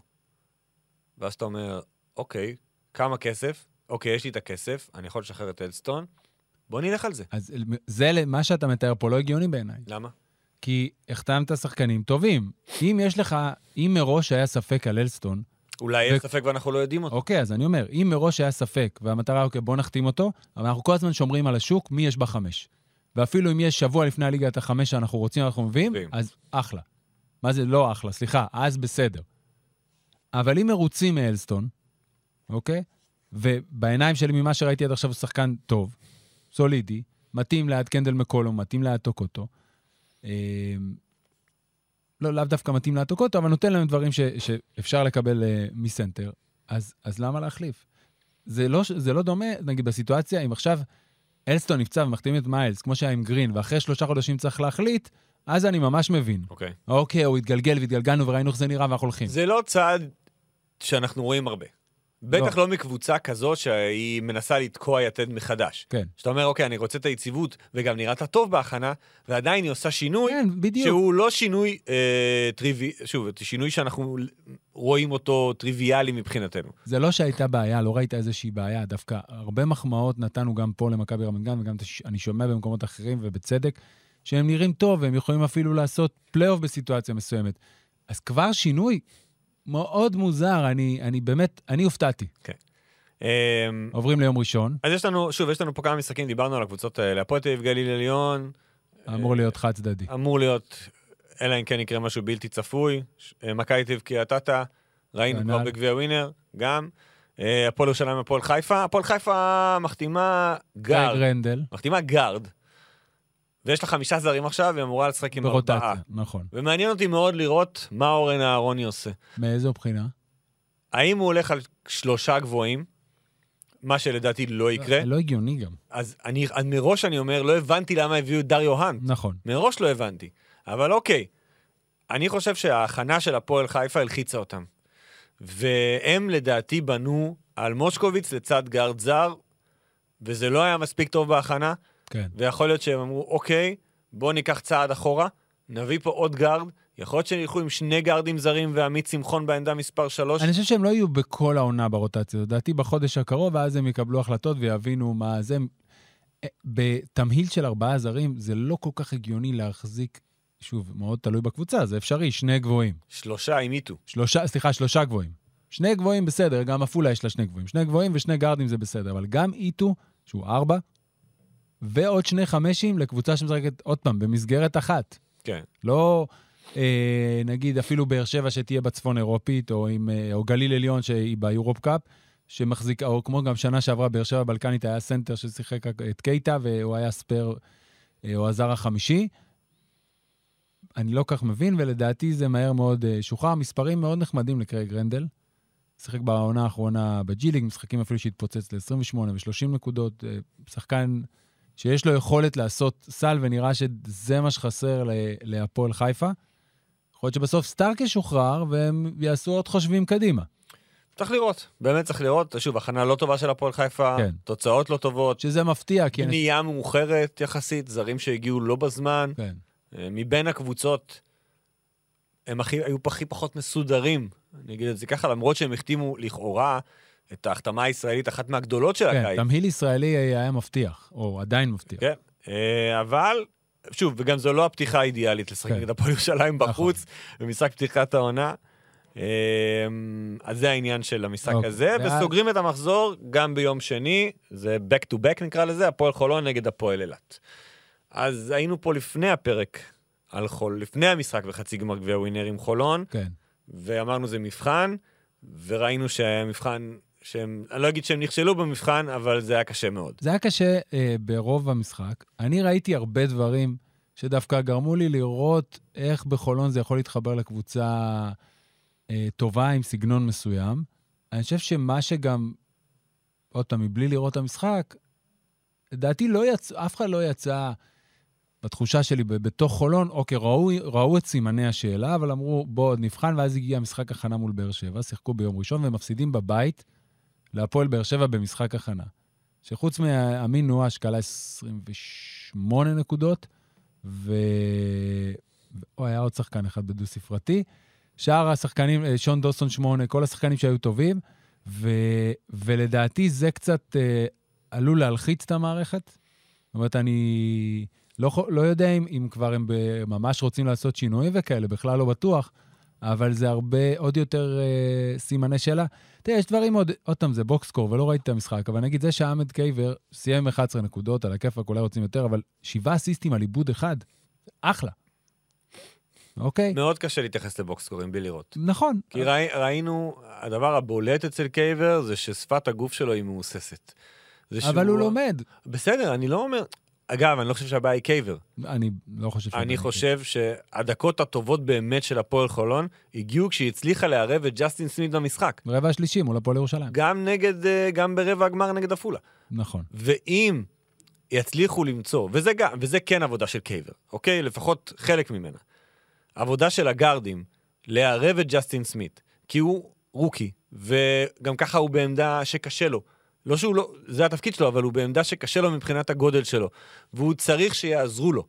ואז אתה אומר, אוקיי, כמה כסף? אוקיי, יש לי את הכסף, אני יכול לשחרר את אלסטון, בוא נלך על זה. אז זה, מה שאתה מתאר פה לא הגיוני בעיניי. למה? כי החתמת שחקנים טובים. אם יש לך, אם מראש היה ספק על אלסטון, אולי יש ו- ספק ואנחנו לא יודעים אותו. אוקיי, אז אני אומר, אם מראש היה ספק, והמטרה, אוקיי, בוא נחתים אותו, אבל אנחנו כל הזמן שומרים על השוק, מי יש בחמש. ואפילו אם יש שבוע לפני הליגה את החמש שאנחנו רוצים, אנחנו מביאים. אז אחלה. מה זה לא אחלה? סליחה, אז בסדר. אבל אם מרוצים מאלסטון, אוקיי? ובעיניים שלי, ממה שראיתי עד עכשיו, הוא שחקן טוב, סולידי, מתאים ליד קנדל מקולו, מתאים ליד טוקוטו. לא, לאו דווקא מתאים טוקוטו, אבל נותן להם דברים ש, שאפשר לקבל אה, מסנטר. אז, אז למה להחליף? זה לא, זה לא דומה, נגיד, בסיטואציה, אם עכשיו אלסטון נפצע ומחתימים את מיילס, כמו שהיה עם גרין, ואחרי שלושה חודשים צריך להחליט, אז אני ממש מבין. אוקיי. אוקיי, הוא התגלגל והתגלגלנו וראינו איך זה נראה ואנחנו הולכים. זה לא צעד שאנחנו רואים הרבה. בטח לא מקבוצה כזאת שהיא מנסה לתקוע יתד מחדש. כן. שאתה אומר, אוקיי, אני רוצה את היציבות, וגם נראית טוב בהכנה, ועדיין היא עושה שינוי, כן, בדיוק. שהוא לא שינוי אה, טריווי... שוב, שינוי שאנחנו רואים אותו טריוויאלי מבחינתנו. זה לא שהייתה בעיה, לא ראית איזושהי בעיה, דווקא הרבה מחמאות נתנו גם פה למכבי רמת גן, וגם אני שומע במקומות אחרים, ובצדק, שהם נראים טוב, והם יכולים אפילו לעשות פלייאוף בסיטואציה מסוימת. אז כבר שינוי מאוד מוזר, אני, אני באמת, אני הופתעתי. אה, עוברים ליום ראשון, אז יש לנו, שוב, יש לנו פה כמה משחקים, דיברנו על הקבוצות האלה. הפועל תל אביב גליל עליון, אמור להיות חד צדדי. אמור להיות, אלא אם כן יקרה משהו בלתי צפוי. אה, מכבי תל אביב קריית אתא, ראינו כנ"ל. כבר בגביע ווינר, גם. אה, הפועל ירושלים, הפועל חיפה. הפועל חיפה מחתימה גארד. מחתימה גארד. ויש לה חמישה זרים עכשיו, והיא אמורה לשחק עם ארבעה. נכון. ומעניין אותי מאוד לראות מה אורן אהרוני עושה. מאיזו בחינה? האם הוא הולך על שלושה גבוהים, מה שלדעתי לא יקרה. לא הגיוני גם. אז אני, אז מראש אני אומר, לא הבנתי למה הביאו את דריו האנט. נכון. מראש לא הבנתי. אבל אוקיי, אני חושב שההכנה של הפועל חיפה הלחיצה אותם. והם לדעתי בנו על מושקוביץ לצד גארד זר, וזה לא היה מספיק טוב בהכנה, כן. ויכול להיות שהם אמרו, אוקיי, בואו ניקח צעד אחורה, נביא פה עוד גארד, יכול להיות שהם ילכו עם שני גארדים זרים ועמית שמחון בעמדה מספר 3. אני חושב שהם לא יהיו בכל העונה ברוטציה, לדעתי בחודש הקרוב, ואז הם יקבלו החלטות ויבינו מה זה. אה, בתמהיל של ארבעה זרים, זה לא כל כך הגיוני להחזיק, שוב, מאוד תלוי בקבוצה, זה אפשרי, שני גבוהים. שלושה המיתו. שלושה, סליחה, שלושה גבוהים. שני גבוהים בסדר, גם עפולה יש לה שני גבוהים. שני גבוהים ושני גארדים זה בסדר, אבל גם איטו, שהוא ארבע, ועוד שני חמשים לקבוצה שמשחקת, עוד פעם, במסגרת אחת. כן. לא, אה, נגיד, אפילו באר שבע שתהיה בצפון אירופית, או, עם, אה, או גליל עליון שהיא ביורופ קאפ, שמחזיק, או כמו גם שנה שעברה, באר שבע בלקנית היה סנטר ששיחק את קייטה, והוא היה spare, אה, או הזר החמישי. אני לא כך מבין, ולדעתי זה מהר מאוד אה, שוחרר. מספרים מאוד נחמדים לקרייג רנדל. שיחק בעונה האחרונה ב G League, משחקים אפילו שהתפוצץ ל-28 ו-30 נקודות. אה, שחקן שיש לו יכולת לעשות סל, ונראה שזה מה שחסר להפועל חיפה. יכול להיות שבסוף סטארק ישוחרר, והם יעשו עוד חושבים קדימה. צריך לראות, באמת צריך לראות. שוב, הכנה לא טובה של הפועל חיפה, כן. תוצאות לא טובות, שזה מפתיע, כי... אנשים- בנייה מאוחרת יחסית, זרים שהגיעו לא בזמן. כן. אה, מבין הקבוצות, הם הכי, היו הכי פחות מסודרים, אני אגיד את זה ככה, למרות שהם החתימו לכאורה את ההחתמה הישראלית, אחת מהגדולות של כן, הקיץ. תמהיל ישראלי היה מבטיח, או עדיין מבטיח. כן, אה, אבל, שוב, וגם זו לא הפתיחה האידיאלית לשחק כן. נגד הפועל ירושלים נכון. בחוץ, במשחק פתיחת העונה. אה, אז זה העניין של המשחק אוקיי. הזה, וסוגרים את המחזור גם ביום שני, זה back to back נקרא לזה, הפועל חולון נגד הפועל אילת. אז היינו פה לפני הפרק על חול, לפני המשחק בחצי גמר גביע ווינר עם חולון, כן. ואמרנו זה מבחן, וראינו שהמבחן, שהם, אני לא אגיד שהם נכשלו במבחן, אבל זה היה קשה מאוד. זה היה קשה אה, ברוב המשחק. אני ראיתי הרבה דברים שדווקא גרמו לי לראות איך בחולון זה יכול להתחבר לקבוצה אה, טובה עם סגנון מסוים. אני חושב שמה שגם, עוד פעם, מבלי לראות את המשחק, לדעתי לא יצא, אף אחד לא יצא, בתחושה שלי, בתוך חולון, אוקיי, ראו, ראו את סימני השאלה, אבל אמרו, בואו נבחן, ואז הגיע משחק הכנה מול באר שבע, שיחקו ביום ראשון, והם מפסידים בבית להפועל באר שבע במשחק הכנה. שחוץ מאמין נואש כלה 28 נקודות, ו... או, היה עוד שחקן אחד בדו-ספרתי. שאר השחקנים, אה, שון דוסון 8, כל השחקנים שהיו טובים, ו... ולדעתי זה קצת אה, עלול להלחיץ את המערכת. זאת אומרת, אני לא, לא יודע אם, אם כבר הם ממש רוצים לעשות שינויים וכאלה, בכלל לא בטוח, אבל זה הרבה, עוד יותר אה, סימני שאלה. תראה, יש דברים עוד, עוד פעם, זה box score ולא ראיתי את המשחק, אבל נגיד זה שאחמד קייבר סיים 11 נקודות, על הכיפאק אולי רוצים יותר, אבל שבעה אסיסטים על איבוד אחד, אחלה. אוקיי? מאוד קשה להתייחס ל box score ים בלי לראות. נכון. כי ראי, ראינו, הדבר הבולט אצל קייבר זה ששפת הגוף שלו היא מהוססת. אבל שהוא- הוא לומד. בסדר, אני לא אומר... אגב, אני לא חושב שהבעיה היא קייבר. אני לא חושב אני שזה- חושב שהדקות הטובות באמת של הפועל חולון הגיעו כשהיא הצליחה לערב את ג'סטין סמית במשחק. ברבע השלישי מול הפועל ירושלים. גם נגד, אה, גם ברבע הגמר נגד עפולה. נכון. ואם יצליחו למצוא, וזה, גם, וזה כן עבודה של קייזר, אוקיי? לפחות חלק ממנה. עבודה של ה guards, לערב את ג'סטין סמית, כי הוא rookie, וגם ככה הוא בעמדה שקשה לו. לא שהוא לא, זה התפקיד שלו, אבל הוא בעמדה שקשה לו מבחינת הגודל שלו, והוא צריך שיעזרו לו.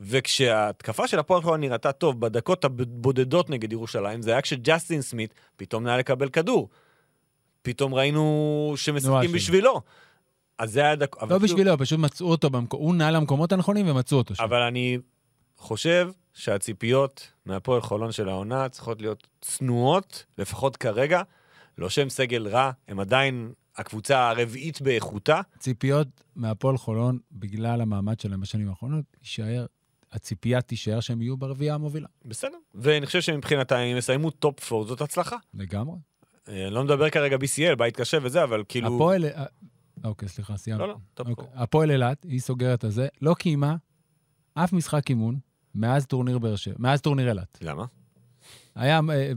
וכשההתקפה של הפועל חולון נראתה טוב בדקות הבודדות נגד ירושלים, זה היה כשג'סטין סמית פתאום נהיה לקבל כדור. פתאום ראינו שמשחקים. בשבילו. אז זה היה דק... לא בשבילו, פשוט מצאו אותו, במק... הוא נע למקומות הנכונים ומצאו אותו שם. אבל אני חושב שהציפיות מהפועל חולון של העונה צריכות להיות צנועות, לפחות כרגע. לא שהם סגל רע, הם עדיין הקבוצה הרביעית באיכותה. ציפיות מהפועל חולון, בגלל המעמד שלהם בשנים האחרונות, יישאר, הציפייה תישאר שהם יהיו ברביעייה המובילה. בסדר. ואני חושב שמבחינתם, אם יסיימו top 4, זאת הצלחה. לגמרי. אה, אני לא מדבר כרגע BCL, בית קשה וזה, אבל כאילו... הפועל... אה, אוקיי, סליחה, סיימתי. לא, לא, top 4. אוקיי. הפועל אילת, היא סוגרת את זה, לא קיימה אף משחק אימון מאז טורניר באר שבע, מאז טורניר אילת. למה? היה, אה,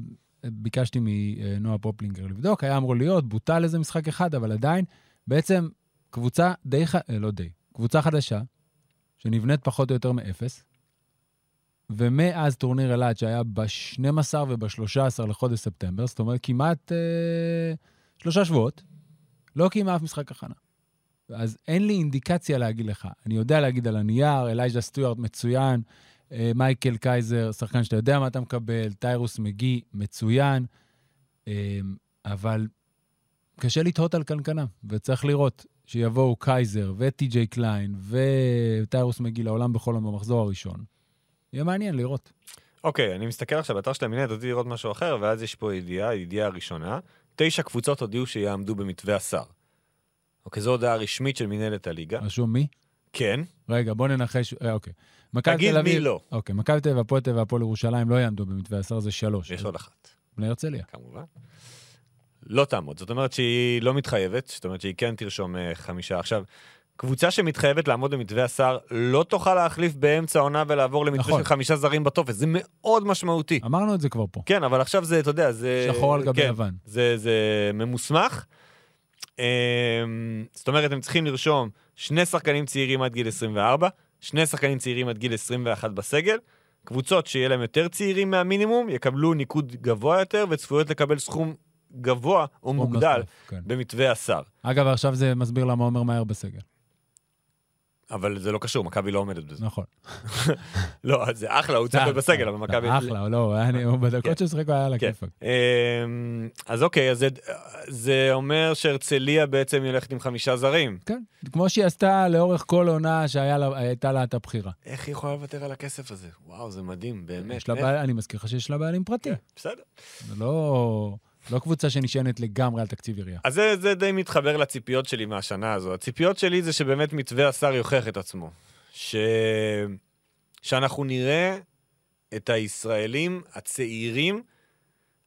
ביקשתי מנועה פופלינגר לבדוק, היה אמור להיות, בוטל איזה משחק אחד, אבל עדיין, בעצם קבוצה די, ח... אה, לא די, קבוצה חדשה, שנבנית פחות או יותר מאפס, ומאז טורניר אילת, שהיה ב-12 וב-13 לחודש ספטמבר, זאת אומרת כמעט אה, שלושה שבועות, לא קיימה אף משחק הכנה. אז אין לי אינדיקציה להגיד לך. אני יודע להגיד על הנייר, אלייז'ה סטוארט מצוין, מייקל קייזר, שחקן שאתה יודע מה אתה מקבל, טיירוס מגי, מצוין, אה, אבל קשה לתהות על קנקנה, וצריך לראות שיבואו קייזר וטי.ג'יי קליין וטיירוס מגי לעולם בחולון במחזור הראשון. יהיה מעניין לראות. אוקיי, אני מסתכל עכשיו באתר של המינהלת, רציתי לראות משהו אחר, ואז יש פה ידיעה, ידיעה ראשונה. תשע קבוצות הודיעו שיעמדו במתווה השר. אוקיי, זו הודעה רשמית של מינהלת הליגה. רשום מי? כן, רגע, בוא ננחש, אה, אוקיי. תגיד מי לא. אוקיי, מכבי תל אביב, הפועל תל אביב והפועל ירושלים לא יעמדו במתווה השר, זה שלוש. יש עוד אחת, בני הרצליה. כמובן. לא תעמוד, זאת אומרת שהיא לא מתחייבת, זאת אומרת שהיא כן תרשום אה, חמישה. עכשיו, קבוצה שמתחייבת לעמוד במתווה השר לא תוכל להחליף באמצע העונה ולעבור למתווה נכון. של חמישה זרים בטופס, זה מאוד משמעותי. אמרנו את זה כבר פה. כן, אבל עכשיו זה, אתה יודע, זה... שחור על גבי כן, לבן. זה, זה ממוסמך. אמ, זאת אומרת, הם צריכים לרשום שני שחקנים צעירים עד גיל 24, שני שחקנים צעירים עד גיל 21 בסגל. קבוצות שיהיה להם יותר צעירים מהמינימום יקבלו ניקוד גבוה יותר וצפויות לקבל סכום גבוה או מוגדל כן. במתווה השר. אגב, עכשיו זה מסביר למה עומר מאיר בסגל. אבל זה לא קשור, מכבי לא עומדת בזה. נכון. [laughs] לא, זה אחלה, הוא צריך להיות בסגל, אבל מכבי... אחלה, לא, אני- [laughs] הוא בדקות כן. ששחק היה על כן. הכיפאק. אמ, אז אוקיי, אז זה- אומר שהרצליה בעצם הולכת עם חמישה זרים. כן, כמו שהיא עשתה לאורך כל עונה שהייתה לה את הבחירה. איך היא יכולה לוותר על הכסף הזה? וואו, זה מדהים, באמת. אני מזכיר לך שיש לה בעלים פרטי. כן, בסדר. זה לא לא קבוצה שנשענת לגמרי על תקציב עירייה. אז זה, זה די מתחבר לציפיות שלי מהשנה הזו. הציפיות שלי זה שבאמת מתווה השר יוכיח את עצמו. ש... שאנחנו נראה את הישראלים הצעירים,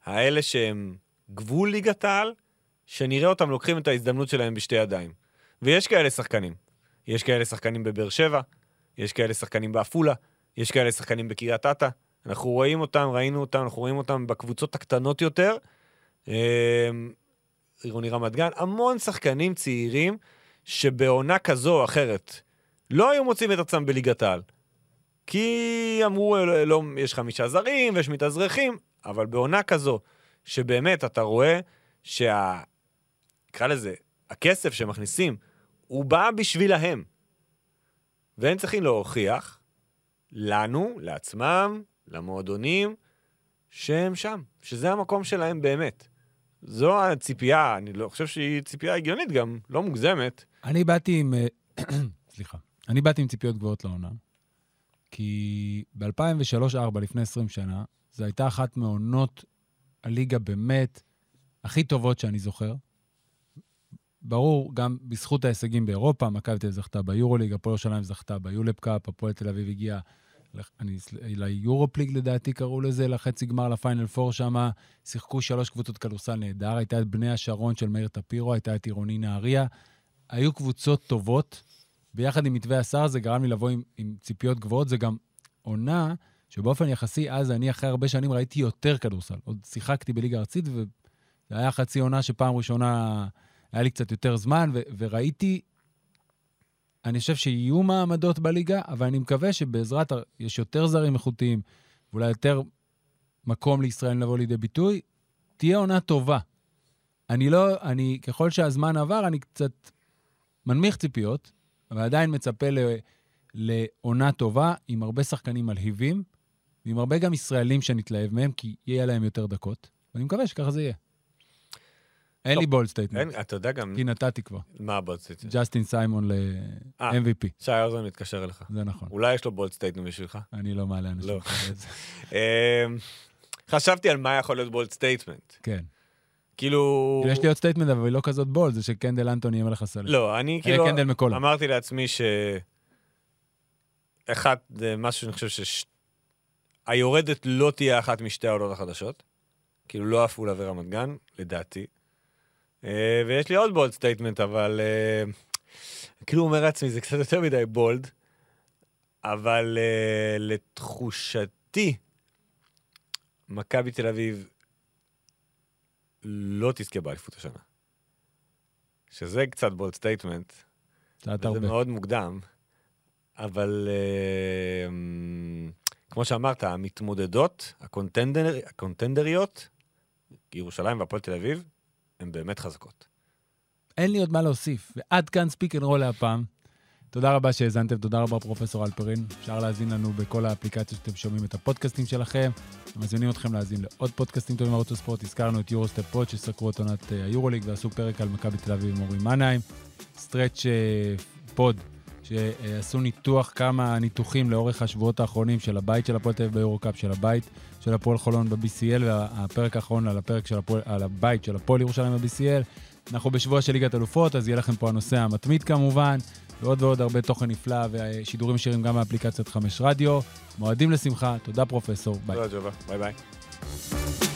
האלה שהם גבול ליגת העל, שנראה אותם לוקחים את ההזדמנות שלהם בשתי ידיים. ויש כאלה שחקנים. יש כאלה שחקנים בבאר שבע, יש כאלה שחקנים בעפולה, יש כאלה שחקנים בקריית אתא. אנחנו רואים אותם, ראינו אותם, אנחנו רואים אותם בקבוצות הקטנות יותר. אמ, עירוני רמת גן, המון שחקנים צעירים שבעונה כזו או אחרת לא היו מוצאים את עצמם בליגת העל. כי אמרו, לא, לא, יש חמישה זרים ויש מתאזרחים, אבל בעונה כזו, שבאמת אתה רואה שה... נקרא לזה, הכסף שמכניסים, הוא בא בשבילהם. והם צריכים להוכיח לנו, לעצמם, למועדונים, שהם שם, שזה המקום שלהם באמת. זו הציפייה, אני לא חושב שהיא ציפייה הגיונית גם, לא מוגזמת. אני באתי עם... אה, [clears throat] סליחה. אני באתי עם ציפיות גבוהות לעונה, כי ב-2003-2004, לפני 20 שנה, זו הייתה אחת מעונות הליגה באמת הכי טובות שאני זוכר. ברור, גם בזכות ההישגים באירופה, מכבי תל אביב זכתה ביורוליג, הפועל ירושלים זכתה ביולפ קאפ, הפועל תל אביב הגיעה אני- ליורופליג לדעתי קראו לזה, לחצי גמר, לפיינל פור שם, שיחקו שלוש קבוצות כדורסל נהדר, הייתה את בני השרון של מאיר טפירו, הייתה את עירוני נהריה. היו קבוצות טובות, ביחד עם מתווה השר זה גרם לי לבוא עם, עם ציפיות גבוהות, זה גם עונה שבאופן יחסי, אז אני אחרי הרבה שנים ראיתי יותר כדורסל. עוד שיחקתי בליגה ארצית, וזה היה חצי עונה שפעם ראשונה היה לי קצת יותר זמן, ו- וראיתי, אני חושב שיהיו מעמדות בליגה, אבל אני מקווה שבעזרת, יש יותר זרים איכותיים, ואולי יותר מקום לישראל לבוא לידי ביטוי, תהיה עונה טובה. אני לא, אני, ככל שהזמן עבר, אני קצת מנמיך ציפיות, אבל עדיין מצפה ל, לעונה טובה, עם הרבה שחקנים מלהיבים, ועם הרבה גם ישראלים שנתלהב מהם, כי יהיה להם יותר דקות, ואני מקווה שככה זה יהיה. אין לי bold statement, אין, אתה יודע גם, כי נתתי כבר. מה ה bold state? ג'סטין סיימון. ל-MVP, שי אוזן מתקשר אליך. זה נכון. אולי יש לו bold state בשבילך. אני לא מעלה אנשים. לא. [laughs] אמ, חשבתי על מה יכול להיות bold statement. כן. כאילו... כאילו, יש לי עוד statement, אבל היא לא כזאת bold, זה שקנדל אנטוני יהיה מלך הסלים. לא, אני כאילו... קנדל מקולם. אמרתי לעצמי ש... אחת, זה משהו שאני חושב ש... היורדת לא תהיה אחת משתי העולות החדשות. כאילו, לא עפולה ורמת גן, לדעתי. אה, ויש לי עוד bold statement, אבל... אה, כאילו אומר לעצמי, זה קצת יותר מדי bold, אבל אה, לתחושתי, מכבי תל אביב לא תזכה באליפות השנה. שזה קצת bold statement, וזה. מאוד מוקדם, אבל כמו שאמרת, המתמודדות, ה contender, הקונטנדריות, ירושלים והפועל תל אביב, הן באמת חזקות. אין לי עוד מה להוסיף. ועד כאן פיק אנד רול להפעם. תודה רבה שהאזנתם, תודה רבה פרופסור אלפרין. אפשר להאזין לנו בכל האפליקציות שאתם שומעים את הפודקאסטים שלכם. מזמינים אתכם להאזין לעוד פודקאסטים טובים מערוץ הספורט. הזכרנו את יורוסטפ פוד שסקרו את עונת אה, היורוליג ועשו פרק על מכבי תל אביב עם אורי מנהיים. סטרץ' אה, פור, שעשו ניתוח כמה ניתוחים לאורך השבועות האחרונים של הבית של הפועל תל אביב ביורו-קאפ, של הבית של הפועל חולון ב-BCL, והפרק האחרון על, הפרק של הפועל, על הבית של הפועל ירושלים ב-BCL. אנחנו בשבוע של ליגת אלופות, אז יהיה לכם פה הנושא המתמיד כמובן, ועוד ועוד הרבה תוכן נפלא ושידורים ישירים גם מאפליקציית חמש רדיו. מועדים לשמחה, תודה פרופסור, ביי. תודה, ג'ובה. ביי ביי.